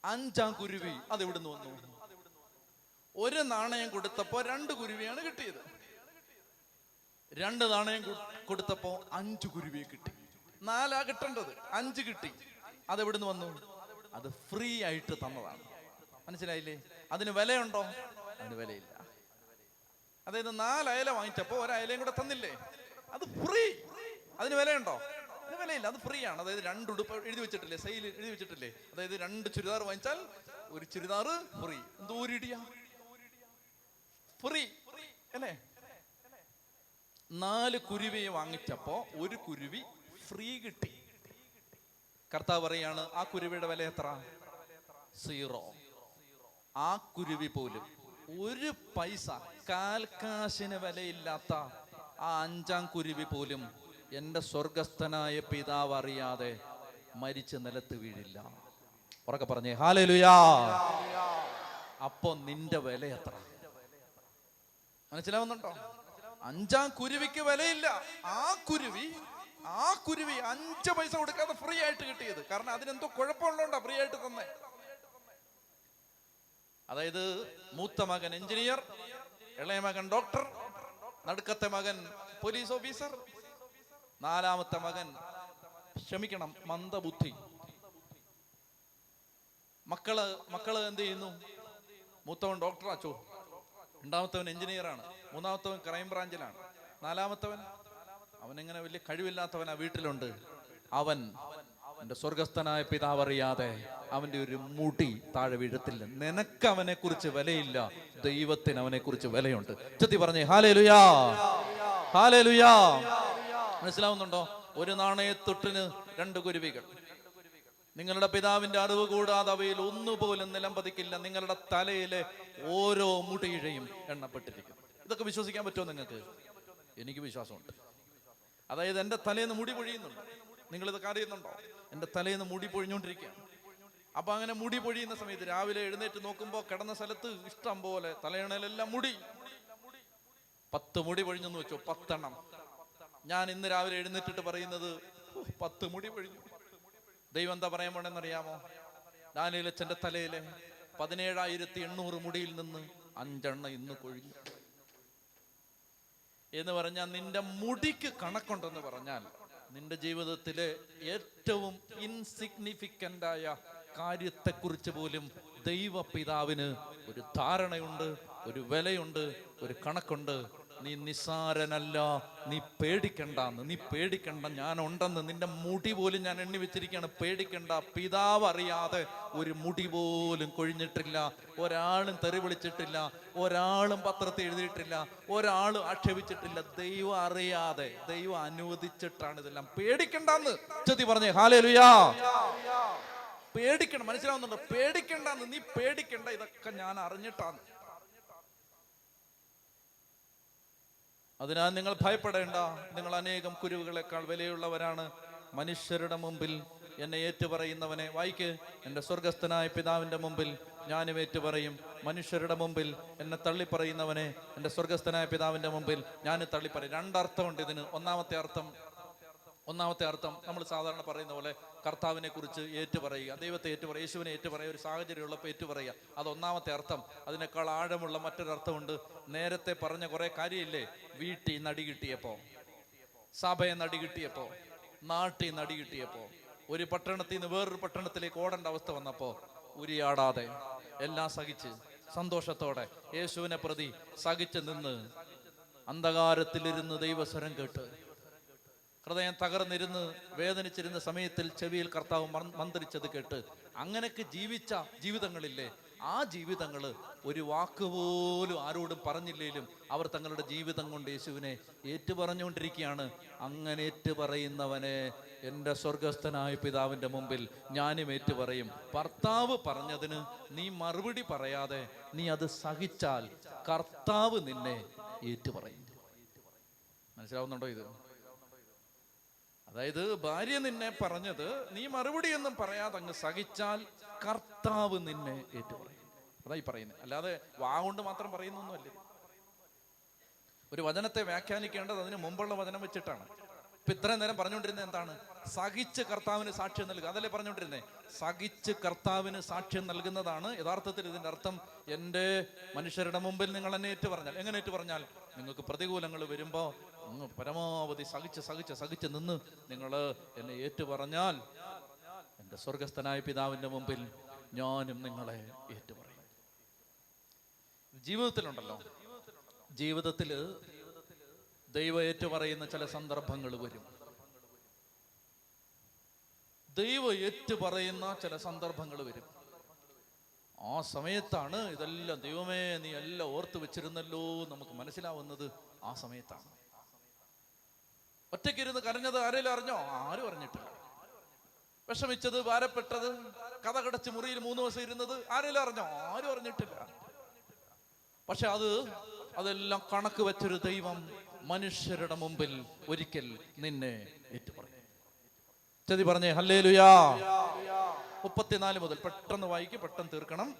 അഞ്ചാം കുരുവി അത് എവിടുന്ന് വന്നു? ഒരു നാണയം കൊടുത്തപ്പോ രണ്ട് കുരുവിയാണ് കിട്ടിയത്. രണ്ട് നാണയം കൊടുത്തപ്പോ അഞ്ചു കുരുവിയെ കിട്ടി. നാലാ കിട്ടേണ്ടത്. അഞ്ച് കിട്ടി. അത് എവിടുന്ന് വന്നു? അത് ഫ്രീ ആയിട്ട് തന്നതാണ്. മനസ്സിലായില്ലേ? അതിന് വിലയുണ്ടോ? അതിന് വിലയില്ല. അതായത് നാല് അയല വാങ്ങിച്ചപ്പോ ഒരയലയും കൂടെ തന്നില്ലേ? അത് ഫ്രീ അതിന് വിലയുണ്ടോ? അതിന് വിലയില്ല. അത് ഫ്രീ ആണ്. അതായത് രണ്ട് ഉടുപ്പ് എഴുതി വെച്ചിട്ടില്ലേ? സെയിൽ എഴുതി വെച്ചിട്ടില്ലേ? അതായത് രണ്ട് ചുരിദാർ വാങ്ങിച്ചാൽ ഒരു ചുരിദാർ ഫ്രീ എന്തോ ഒരു ഫ്രീ അല്ലേ? നാല് കുരുവിയെ വാങ്ങിച്ചപ്പോ ഒരു കുരുവി ഫ്രീ കിട്ടി. കർത്താവ് പറയാണ് ആ കുരുവിയുടെ വില എത്ര? സീറോ ആ കുരുവി പോലും ഒരു പൈസ കാൽക്കാശിന് വിലയില്ലാത്ത ആ അഞ്ചാം കുരുവി പോലും എന്റെ സ്വർഗസ്ഥനായ പിതാവ് അറിയാതെ മരിച്ച് നിലത്ത് വീഴില്ല. ഉറക്കെ പറഞ്ഞേ ഹാലലുയാ. അപ്പൊ നിന്റെ വില എത്ര? മനസ്സിലാവുന്നുണ്ടോ? അഞ്ചാം കുരുവിക്ക് വിലയില്ല. ആ കുരുവി ആ കുരുവി അഞ്ച് പൈസ കൊടുക്കാതെ ഫ്രീ ആയിട്ട് കിട്ടിയത്. കാരണം അതിനെന്തോ കുഴപ്പമുള്ളതുകൊണ്ടാ ഫ്രീ ആയിട്ട് തന്നെ. അതായത് മൂത്ത മകൻ എഞ്ചിനീയർ ഇളയ മകൻ ഡോക്ടർ നടുക്കത്തെ മകൻ പോലീസ് ഓഫീസർ നാലാമത്തെ മകൻ ക്ഷമിക്കണം മന്ദബുദ്ധി. മക്കൾ മക്കൾ എന്ത് ചെയ്യുന്നു? മൂത്തവൻ ഡോക്ടർ അച്ചോ രണ്ടാമത്തവൻ എഞ്ചിനീയറാണ്. മൂന്നാമത്തവൻ ക്രൈം ബ്രാഞ്ചിലാണ് നാലാമത്തവൻ? അവൻ എങ്ങനെ വലിയ ആ വീട്ടിലുണ്ട്. അവൻ എന്റെ സ്വർഗസ്ഥനായ പിതാവ് അറിയാതെ അവന്റെ ഒരു മുടി താഴെ വീഴത്തില്ല. നിനക്ക് അവനെ കുറിച്ച് വിലയില്ല. ദൈവത്തിന് അവനെ കുറിച്ച് വിലയുണ്ട്. ചെത്തി പറഞ്ഞേ ഹാലേ ലുയാ ഹാലേ ലുയാ മനസ്സിലാവുന്നുണ്ടോ? ഒരു നാണയത്തൊട്ടിന് രണ്ട് കുരുവികൾ. നിങ്ങളുടെ പിതാവിന്റെ അറിവ് കൂടാതെ അവയിൽ ഒന്നുപോലും നിലം പതിക്കില്ല നിങ്ങളുടെ തലയിലെ ഓരോ മുടിയിഴയും എണ്ണപ്പെട്ടിരിക്കും ഇതൊക്കെ വിശ്വസിക്കാൻ പറ്റുമോ നിങ്ങൾക്ക്? എനിക്ക് വിശ്വാസമുണ്ട്. അതായത് എന്റെ തലേന്ന് മുടി പൊഴിയുന്നുണ്ട്. നിങ്ങൾ ഇതൊക്കെ അറിയുന്നുണ്ടോ എന്റെ തലേന്ന് മുടി പൊഴിഞ്ഞുകൊണ്ടിരിക്കുകയാണ്. അപ്പൊ അങ്ങനെ മുടി പൊഴിയുന്ന സമയത്ത് രാവിലെ എഴുന്നേറ്റ് നോക്കുമ്പോൾ കിടന്ന സ്ഥലത്ത് ഇഷ്ടം പോലെ തലയണയിലെല്ലാം മുടി. പത്ത് മുടി പൊഴിഞ്ഞെന്ന് വെച്ചോ പത്തെണ്ണം. ഞാൻ ഇന്ന് രാവിലെ എഴുന്നേറ്റിട്ട് പറയുന്നത് "ഓ, പത്ത് മുടി പൊഴിഞ്ഞു. ദൈവം എന്താ പറയാൻ പോണെന്നറിയാമോ? ദാനിയലച്ചന്റെ തലയിലെ പതിനേഴായിരത്തി എണ്ണൂറ് മുടിയിൽ നിന്ന് അഞ്ചെണ്ണ ഇന്ന് കൊഴിഞ്ഞു. എന്ന് പറഞ്ഞാൽ നിന്റെ മുടിക്ക് കണക്കുണ്ടെന്ന് പറഞ്ഞാൽ നിന്റെ ജീവിതത്തിലെ ഏറ്റവും ഇൻസിഗ്നിഫിക്കന്റ് ആയ കാര്യത്തെക്കുറിച്ച് പോലും ദൈവപിതാവിന് ഒരു ധാരണയുണ്ട് ഒരു വിലയുണ്ട് ഒരു കണക്കുണ്ട്. നീ നിസാരനല്ല നീ പേടിക്കണ്ടെന്ന് നീ പേടിക്കണ്ട ഞാൻ ഉണ്ടെന്ന് നിന്റെ മുടി പോലും ഞാൻ എണ്ണി വെച്ചിരിക്കുകയാണ്. പേടിക്കണ്ട പിതാവ് അറിയാതെ ഒരു മുടി പോലും കൊഴിഞ്ഞിട്ടില്ല ഒരാളും തെറി വിളിച്ചിട്ടില്ല ഒരാളും പത്രത്തിൽ എഴുതിയിട്ടില്ല ഒരാളും ആക്ഷേപിച്ചിട്ടില്ല. ദൈവം അറിയാതെ ദൈവം അനുവദിച്ചിട്ടാണ് ഇതെല്ലാം. പേടിക്കണ്ടെന്ന് ചെത്തി പറഞ്ഞേ ഹാലേ ലുയാ പേടിക്കണം മനസ്സിലാവുന്നുണ്ടോ? പേടിക്കണ്ടെന്ന് നീ പേടിക്കണ്ട ഇതൊക്കെ ഞാൻ അറിഞ്ഞിട്ടാണ് അതിനാൽ നിങ്ങൾ ഭയപ്പെടേണ്ട. നിങ്ങൾ അനേകം കുരുവുകളെക്കാൾ വിലയുള്ളവരാണ്. മനുഷ്യരുടെ മുമ്പിൽ എന്നെ ഏറ്റുപറയുന്നവനെ വായിക്ക്. എന്റെ സ്വർഗസ്ഥനായ പിതാവിന്റെ മുമ്പിൽ ഞാനും ഏറ്റുപറയും. മനുഷ്യരുടെ മുമ്പിൽ എന്നെ തള്ളിപ്പറയുന്നവനെ എന്റെ സ്വർഗസ്ഥനായ പിതാവിന്റെ മുമ്പിൽ ഞാൻ തള്ളിപ്പറയും. രണ്ടർത്ഥമുണ്ട് ഇതിന്. ഒന്നാമത്തെ അർത്ഥം ഒന്നാമത്തെ അർത്ഥം നമ്മൾ സാധാരണ പറയുന്ന പോലെ കർത്താവിനെ കുറിച്ച് ഏറ്റുപറയുക ദൈവത്തെ ഏറ്റുപറയുക യേശുവിനെ ഏറ്റുപറയുക ഒരു സാഹചര്യം ഉള്ളപ്പോൾ ഏറ്റുപറയുക. അത് ഒന്നാമത്തെ അർത്ഥം. അതിനേക്കാൾ ആഴമുള്ള മറ്റൊരർത്ഥമുണ്ട്. നേരത്തെ പറഞ്ഞ കുറെ കാര്യമില്ലേ? വീട്ടിൽ നടി കിട്ടിയപ്പോ സഭയെ നടി കിട്ടിയപ്പോ നാട്ടിൽ നടി കിട്ടിയപ്പോ ഒരു പട്ടണത്തിൽ നിന്ന് വേറൊരു പട്ടണത്തിലേക്ക് ഓടേണ്ട അവസ്ഥ വന്നപ്പോ ഉരിയാടാതെ എല്ലാം സഹിച്ച് സന്തോഷത്തോടെ യേശുവിനെ പ്രതി സഹിച്ച് നിന്ന് അന്ധകാരത്തിലിരുന്ന് ദൈവസ്വരം കേട്ട് ഹൃദയം തകർന്നിരുന്ന് വേദനിച്ചിരുന്ന സമയത്തിൽ ചെവിയിൽ കർത്താവ് മന്ത്രിച്ചത് കേട്ട് അങ്ങനെയൊക്കെ ജീവിച്ച ജീവിതങ്ങളില്ലേ ആ ജീവിതങ്ങൾ ഒരു വാക്ക് പോലും ആരോടും പറഞ്ഞില്ലെങ്കിലും അവർ തങ്ങളുടെ ജീവിതം കൊണ്ട് യേശുവിനെ ഏറ്റുപറഞ്ഞുകൊണ്ടിരിക്കുകയാണ്. അങ്ങനെ ഏറ്റുപറയുന്നവനെ എന്റെ സ്വർഗസ്ഥനായ പിതാവിന്റെ മുമ്പിൽ ഞാനും ഏറ്റുപറയും. ഭർത്താവ് പറഞ്ഞതിന് നീ മറുപടി പറയാതെ നീ അത് സഹിച്ചാൽ കർത്താവ് നിന്നെ ഏറ്റുപറയും. മനസ്സിലാവുന്നുണ്ടോ ഇത്? അതായത് ഭാര്യ നിന്നെ പറഞ്ഞത് നീ മറുപടി ഒന്നും പറയാതെ അങ്ങ് സഹിച്ചാൽ കർത്താവ് നിന്നെ ഏറ്റു പറയും അതായി പറയുന്നത് അല്ലാതെ വാ കൊണ്ട് മാത്രം പറയുന്നൊന്നുമല്ലേ ഒരു വചനത്തെ വ്യാഖ്യാനിക്കേണ്ടത് അതിന് മുമ്പുള്ള വചനം വെച്ചിട്ടാണ്. ഇപ്പൊ ഇത്രയും നേരം പറഞ്ഞുകൊണ്ടിരുന്നത് എന്താണ്? സഹിച്ച് കർത്താവിന് സാക്ഷ്യം നൽകുക. അതല്ലേ പറഞ്ഞുകൊണ്ടിരുന്നേ? സഹിച്ച് കർത്താവിന് സാക്ഷ്യം നൽകുന്നതാണ് യഥാർത്ഥത്തിൽ ഇതിന്റെ അർത്ഥം. എന്റെ മനുഷ്യരുടെ മുമ്പിൽ നിങ്ങൾ എന്നെ ഏറ്റു പറഞ്ഞാൽ എങ്ങനെ ഏറ്റു പറഞ്ഞാൽ നിങ്ങൾക്ക് പ്രതികൂലങ്ങൾ വരുമ്പോൾ പരമാവധി സഹിച്ച് സഹിച്ച് സഹിച്ച് നിന്ന് നിങ്ങൾ എന്നെ ഏറ്റു പറഞ്ഞാൽ എന്റെ സ്വർഗസ്ഥനായ പിതാവിന്റെ മുമ്പിൽ ഞാനും നിങ്ങളെ ഏറ്റു പറയും ജീവിതത്തിലുണ്ടല്ലോ. ജീവിതത്തിൽ ദൈവം ഏറ്റു പറയുന്ന ചില സന്ദർഭങ്ങൾ വരും. ദൈവം ഏറ്റു പറയുന്ന ചില സന്ദർഭങ്ങൾ വരും. ആ സമയത്താണ് ഇതെല്ലാം ദൈവമേ നീ എല്ലാം ഓർത്ത് വെച്ചിരുന്നല്ലോ നമുക്ക് മനസ്സിലാവുന്നത് ആ സമയത്താണ്. ഒറ്റയ്ക്കിരുന്ന് കരഞ്ഞത് ആരെങ്കിലും അറിഞ്ഞോ? ആരും അറിഞ്ഞിട്ടില്ല. വിഷമിച്ചത് ഭാരപ്പെട്ടത് കഥ കടച്ച് മുറിയിൽ മൂന്ന് ദിവസം ഇരുന്നത് ആരെങ്കിലും അറിഞ്ഞോ? ആരും അറിഞ്ഞിട്ടില്ല. പക്ഷെ അത് അതെല്ലാം കണക്ക് വെച്ചൊരു ദൈവം മനുഷ്യരുടെ മുമ്പിൽ ഒരിക്കൽ നിന്നെ ഏറ്റുപറയും ചതി പറഞ്ഞേ ഹല്ലേ ലുയാ മുപ്പത്തിനാല് മുതൽ പെട്ടെന്ന് വായിക്കും പെട്ടെന്ന് തീർക്കണം.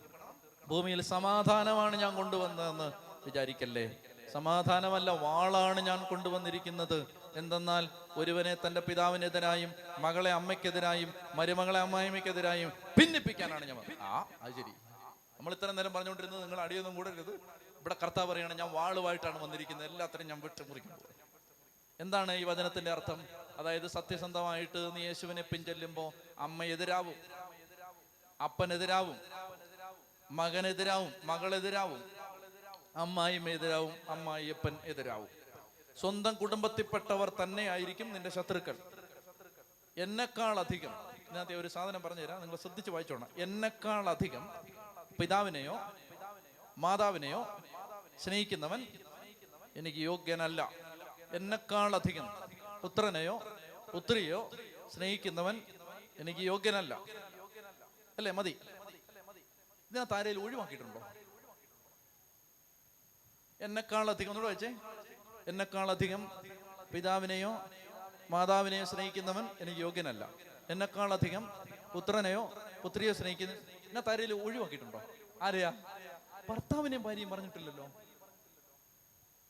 ഭൂമിയിൽ സമാധാനമാണ് ഞാൻ കൊണ്ടുവന്നതെന്ന് വിചാരിക്കല്ലേ? സമാധാനമല്ല വാളാണ് ഞാൻ കൊണ്ടുവന്നിരിക്കുന്നത്. എന്തെന്നാൽ ഒരുവനെ തന്റെ പിതാവിനെതിരായും മകളെ അമ്മയ്ക്കെതിരായും മരുമകളെ അമ്മായിമ്മയ്ക്കെതിരായും ഭിന്നിപ്പിക്കാനാണ് ഞാൻ. ആ അത് ശരി. നമ്മൾ ഇത്ര നേരം പറഞ്ഞുകൊണ്ടിരുന്നത് നിങ്ങൾ അടിയൊന്നും കൂടരുത്. ഇവിടെ കർത്താവ് പറയാണ് ഞാൻ വാളുമായിട്ടാണ് വന്നിരിക്കുന്നത്. എല്ലാത്തിനും ഞാൻ വിട്ട് മുറിക്കാൻ എന്താണ് ഈ വചനത്തിന്റെ അർത്ഥം? അതായത് സത്യസന്ധമായിട്ട് നീ യേശുവിനെ പിൻചെല്ലുമ്പോ അമ്മ എതിരാവും അപ്പനെതിരാവും മകനെതിരാവും മകളെതിരാവും അമ്മായിമ്മ എതിരാവും അമ്മായിയപ്പൻ എതിരാവും. സ്വന്തം കുടുംബത്തിൽപ്പെട്ടവർ തന്നെ ആയിരിക്കും നിന്റെ ശത്രുക്കൾ. എന്നെക്കാൾ അധികം ഇതിനകത്ത് ഒരു സാധനം പറഞ്ഞുതരാം നിങ്ങൾ ശ്രദ്ധിച്ച് വായിച്ചോണം. എന്നെക്കാൾ അധികം പിതാവിനെയോ മാതാവിനെയോ സ്നേഹിക്കുന്നവൻ എനിക്ക് യോഗ്യനല്ല. എന്നെക്കാൾ അധികം പുത്രനെയോ പുത്രിയോ സ്നേഹിക്കുന്നവൻ എനിക്ക് യോഗ്യനല്ല. അല്ലേ മതി? ഇതിനകത്ത് ആരെയും ഒഴിവാക്കിയിട്ടുണ്ടോ? എന്നെക്കാളധികം ഒന്നുകൂടെ വെച്ചേ എന്നെക്കാൾ അധികം പിതാവിനെയോ മാതാവിനെയോ സ്നേഹിക്കുന്നവൻ എനിക്ക് യോഗ്യനല്ല. എന്നെക്കാൾ അധികം പുത്രനെയോ പുത്രിയോ സ്നേഹിക്കുന്ന എന്നെ താരയിൽ ഒഴിവാക്കിയിട്ടുണ്ടോ? ആരെയാ? ഭർത്താവിനെയും ഭാര്യയും പറഞ്ഞിട്ടില്ലല്ലോ.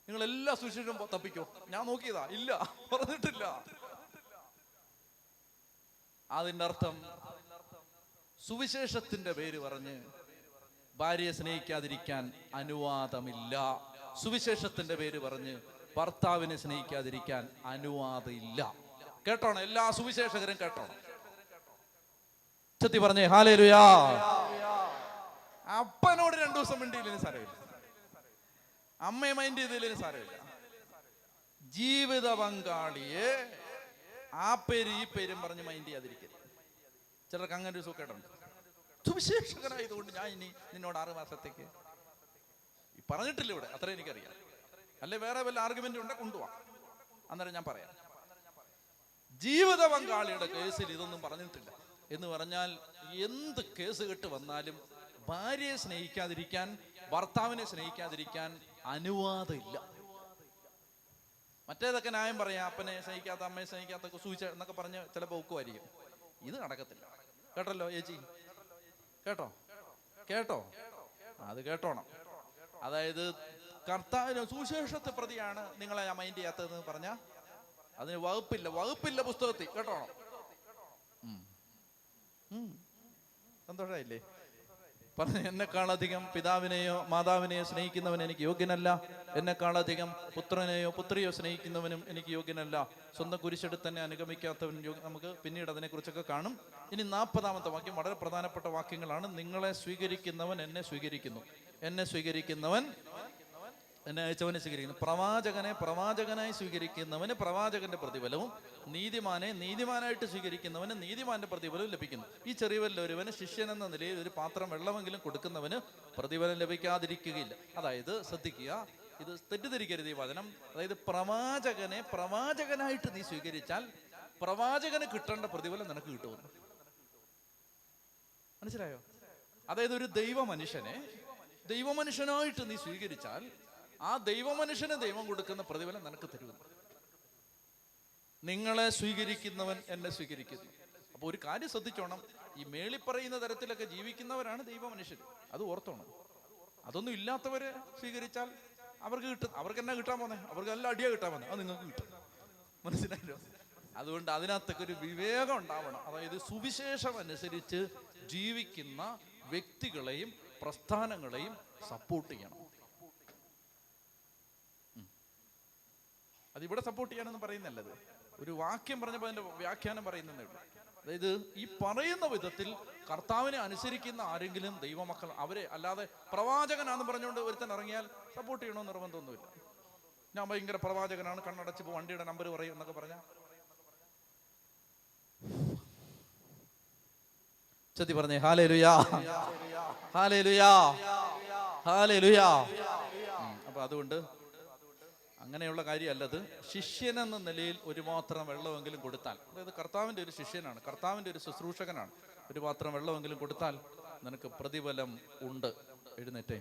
നിങ്ങൾ എല്ലാ സുശേഷം തപ്പിക്കോ. ഞാൻ നോക്കിയതാ. ഇല്ല. പറഞ്ഞിട്ടില്ല. അതിന്റെ അർത്ഥം സുവിശേഷത്തിന്റെ പേര് പറഞ്ഞ് ഭാര്യയെ സ്നേഹിക്കാതിരിക്കാൻ അനുവാദമില്ല. സുവിശേഷത്തിന്റെ പേര് പറഞ്ഞ് ഭർത്താവിനെ സ്നേഹിക്കാതിരിക്കാൻ അനുവാദമില്ല. കേട്ടോണം? എല്ലാ സുവിശേഷകരും കേട്ടോണം? ചെത്തി പറഞ്ഞേ ഹാലേലുയാ. അപ്പനോട് രണ്ടു ദിവസം മിണ്ടിയില്ലെങ്കിൽ സാരമില്ല. അമ്മയെ മൈൻഡ് ചെയ്തില്ലെങ്കിൽ സാരമില്ല. ജീവിത പങ്കാളിയെ ആ പേര് ഈ പേരും പറഞ്ഞ് മൈൻഡ് ചെയ്യാതിരിക്കരുത്. ചിലർക്ക് അങ്ങനെ ഒരു സുഖേടുണ്ട് സുവിശേഷകനായതുകൊണ്ട് ഞാൻ ഇനി നിന്നോട് ആറ് മാസത്തേക്ക് പറഞ്ഞിട്ടില്ല ഇവിടെ അത്ര എനിക്കറിയാം. അല്ലെ വേറെ വല്ല ആർഗ്യുമെന്റ് ഉണ്ടെ? കൊണ്ടുപോവാം അന്നേരം ഞാൻ പറയാം. ജീവിത പങ്കാളിയുടെ കേസിൽ ഇതൊന്നും പറഞ്ഞിട്ടില്ല. എന്ന് പറഞ്ഞാൽ എന്ത് കേസ് കെട്ട് വന്നാലും ഭാര്യയെ സ്നേഹിക്കാതിരിക്കാൻ ഭർത്താവിനെ സ്നേഹിക്കാതിരിക്കാൻ അനുവാദമില്ല. മറ്റേതൊക്കെ ന്യായം പറയാം അപ്പനെ സ്നേഹിക്കാത്ത അമ്മയെ സ്നേഹിക്കാത്ത സൂചിച്ച എന്നൊക്കെ പറഞ്ഞ് ചിലപ്പോൾ ഒക്കുമായിരിക്കും. ഇത് നടക്കത്തില്ല. കേട്ടല്ലോ ചേച്ചി കേട്ടോ? കേട്ടോ? അത് കേട്ടോണം. അതായത് കർത്താവിന് സുശേഷത്തെ പ്രതിയാണ് നിങ്ങളെ ഞാൻ മൈൻഡ് ചെയ്യാത്തതെന്ന് പറഞ്ഞ അതിന് വകുപ്പില്ല വകുപ്പില്ല പുസ്തകത്തിൽ. കേട്ടോണം. സന്തോഷമായില്ലേ പറഞ്ഞു എന്നെക്കാളധികം പിതാവിനെയോ മാതാവിനെയോ സ്നേഹിക്കുന്നവൻ എനിക്ക് യോഗ്യനല്ല. എന്നെക്കാളധികം പുത്രനെയോ പുത്രിയോ സ്നേഹിക്കുന്നവനും എനിക്ക് യോഗ്യനല്ല. സ്വന്തം കുരിശെടുത്ത് തന്നെ അനുഗമിക്കാത്തവൻ നമുക്ക് പിന്നീട് അതിനെക്കുറിച്ചൊക്കെ കാണും. ഇനി നാൽപ്പതാമത്തെ വാക്യം വളരെ പ്രധാനപ്പെട്ട വാക്യങ്ങളാണ്. നിങ്ങളെ സ്വീകരിക്കുന്നവൻ എന്നെ സ്വീകരിക്കുന്നു. എന്നെ സ്വീകരിക്കുന്നവൻ എന്നെ അയച്ചവനെ സ്വീകരിക്കുന്നു. പ്രവാചകനെ പ്രവാചകനായി സ്വീകരിക്കുന്നവന് പ്രവാചകന്റെ പ്രതിഫലവും നീതിമാനെ നീതിമാനായിട്ട് സ്വീകരിക്കുന്നവന് നീതിമാന്റെ പ്രതിഫലവും ലഭിക്കുന്നു. ഈ ചെറിയവരിൽ ഒരുവന് ശിഷ്യൻ എന്ന നിലയിൽ ഒരു പാത്രം വെള്ളമെങ്കിലും കൊടുക്കുന്നവന് പ്രതിഫലം ലഭിക്കാതിരിക്കുകയില്ല. അതായത് ശ്രദ്ധിക്കുക ഇത് തെറ്റിദ്ധരിക്കരുത് ഈ വചനം. അതായത് പ്രവാചകനെ പ്രവാചകനായിട്ട് നീ സ്വീകരിച്ചാൽ പ്രവാചകന് കിട്ടേണ്ട പ്രതിഫലം നിനക്ക് കിട്ടുമെന്ന്. മനസ്സിലായോ? അതായത് ഒരു ദൈവ മനുഷ്യനെ ദൈവമനുഷ്യനായിട്ട് നീ സ്വീകരിച്ചാൽ ആ ദൈവമനുഷ്യന് ദൈവം കൊടുക്കുന്ന പ്രതിഫലം നിനക്ക് തരുമെന്ന്. നിങ്ങളെ സ്വീകരിക്കുന്നവൻ എന്നെ സ്വീകരിക്കുന്നു. അപ്പൊ ഒരു കാര്യം ശ്രദ്ധിച്ചോണം. ഈ മേളി പറയുന്ന തരത്തിലൊക്കെ ജീവിക്കുന്നവരാണ് ദൈവ മനുഷ്യർ അത് ഓർത്തോണം. അതൊന്നും ഇല്ലാത്തവരെ സ്വീകരിച്ചാൽ അവർക്ക് കിട്ടും. അവർക്ക് എന്നാ കിട്ടാൻ പോന്നെ? അവർക്ക് നല്ല അടിയാ കിട്ടാൻ പോന്നെ. അത് നിങ്ങൾക്ക് കിട്ടും. മനസ്സിലായല്ലോ? അതുകൊണ്ട് അതിനകത്തൊക്കെ ഒരു വിവേകം ഉണ്ടാവണം. അതായത് സുവിശേഷം അനുസരിച്ച് ജീവിക്കുന്ന വ്യക്തികളെയും പ്രസ്ഥാനങ്ങളെയും സപ്പോർട്ട് ചെയ്യണം. അതിവിടെ സപ്പോർട്ട് ചെയ്യാനൊന്നും പറയുന്നല്ലത് ഒരു വാക്യം പറഞ്ഞപ്പോൾ അതിന്റെ വ്യാഖ്യാനം പറയുന്നതേ ഉള്ളൂ. അതായത് ഈ പറയുന്ന വിധത്തിൽ കർത്താവിനെ അനുസരിക്കുന്ന ആരെങ്കിലും ദൈവമക്കൾ അവരെ അല്ലാതെ പ്രവാചകനാന്ന് പറഞ്ഞുകൊണ്ട് ഒരുത്തൻ ഇറങ്ങിയാൽ സപ്പോർട്ട് ചെയ്യണമെന്ന് നിർബന്ധമൊന്നുമില്ല. ഞാൻ ഭയങ്കര പ്രവാചകനാണ് കണ്ണടച്ച് വണ്ടിയുടെ നമ്പർ പറയും എന്നൊക്കെ പറഞ്ഞ. ചെത്തി പറഞ്ഞേ ഹാലേ ലുയാ ഹാലേ ലുയാ ഹാലേ ലുയാ അപ്പൊ അതുകൊണ്ട് അങ്ങനെയുള്ള കാര്യമല്ലത്. ശിഷ്യൻ എന്ന നിലയിൽ ഒരു മാത്രം വെള്ളമെങ്കിലും കൊടുത്താൽ അതായത് കർത്താവിന്റെ ഒരു ശിഷ്യനാണ് കർത്താവിന്റെ ഒരു ശുശ്രൂഷകനാണ്. ഒരു മാത്രം വെള്ളമെങ്കിലും കൊടുത്താൽ നിനക്ക് പ്രതിഫലം ഉണ്ട്. എഴുന്നേറ്റേ.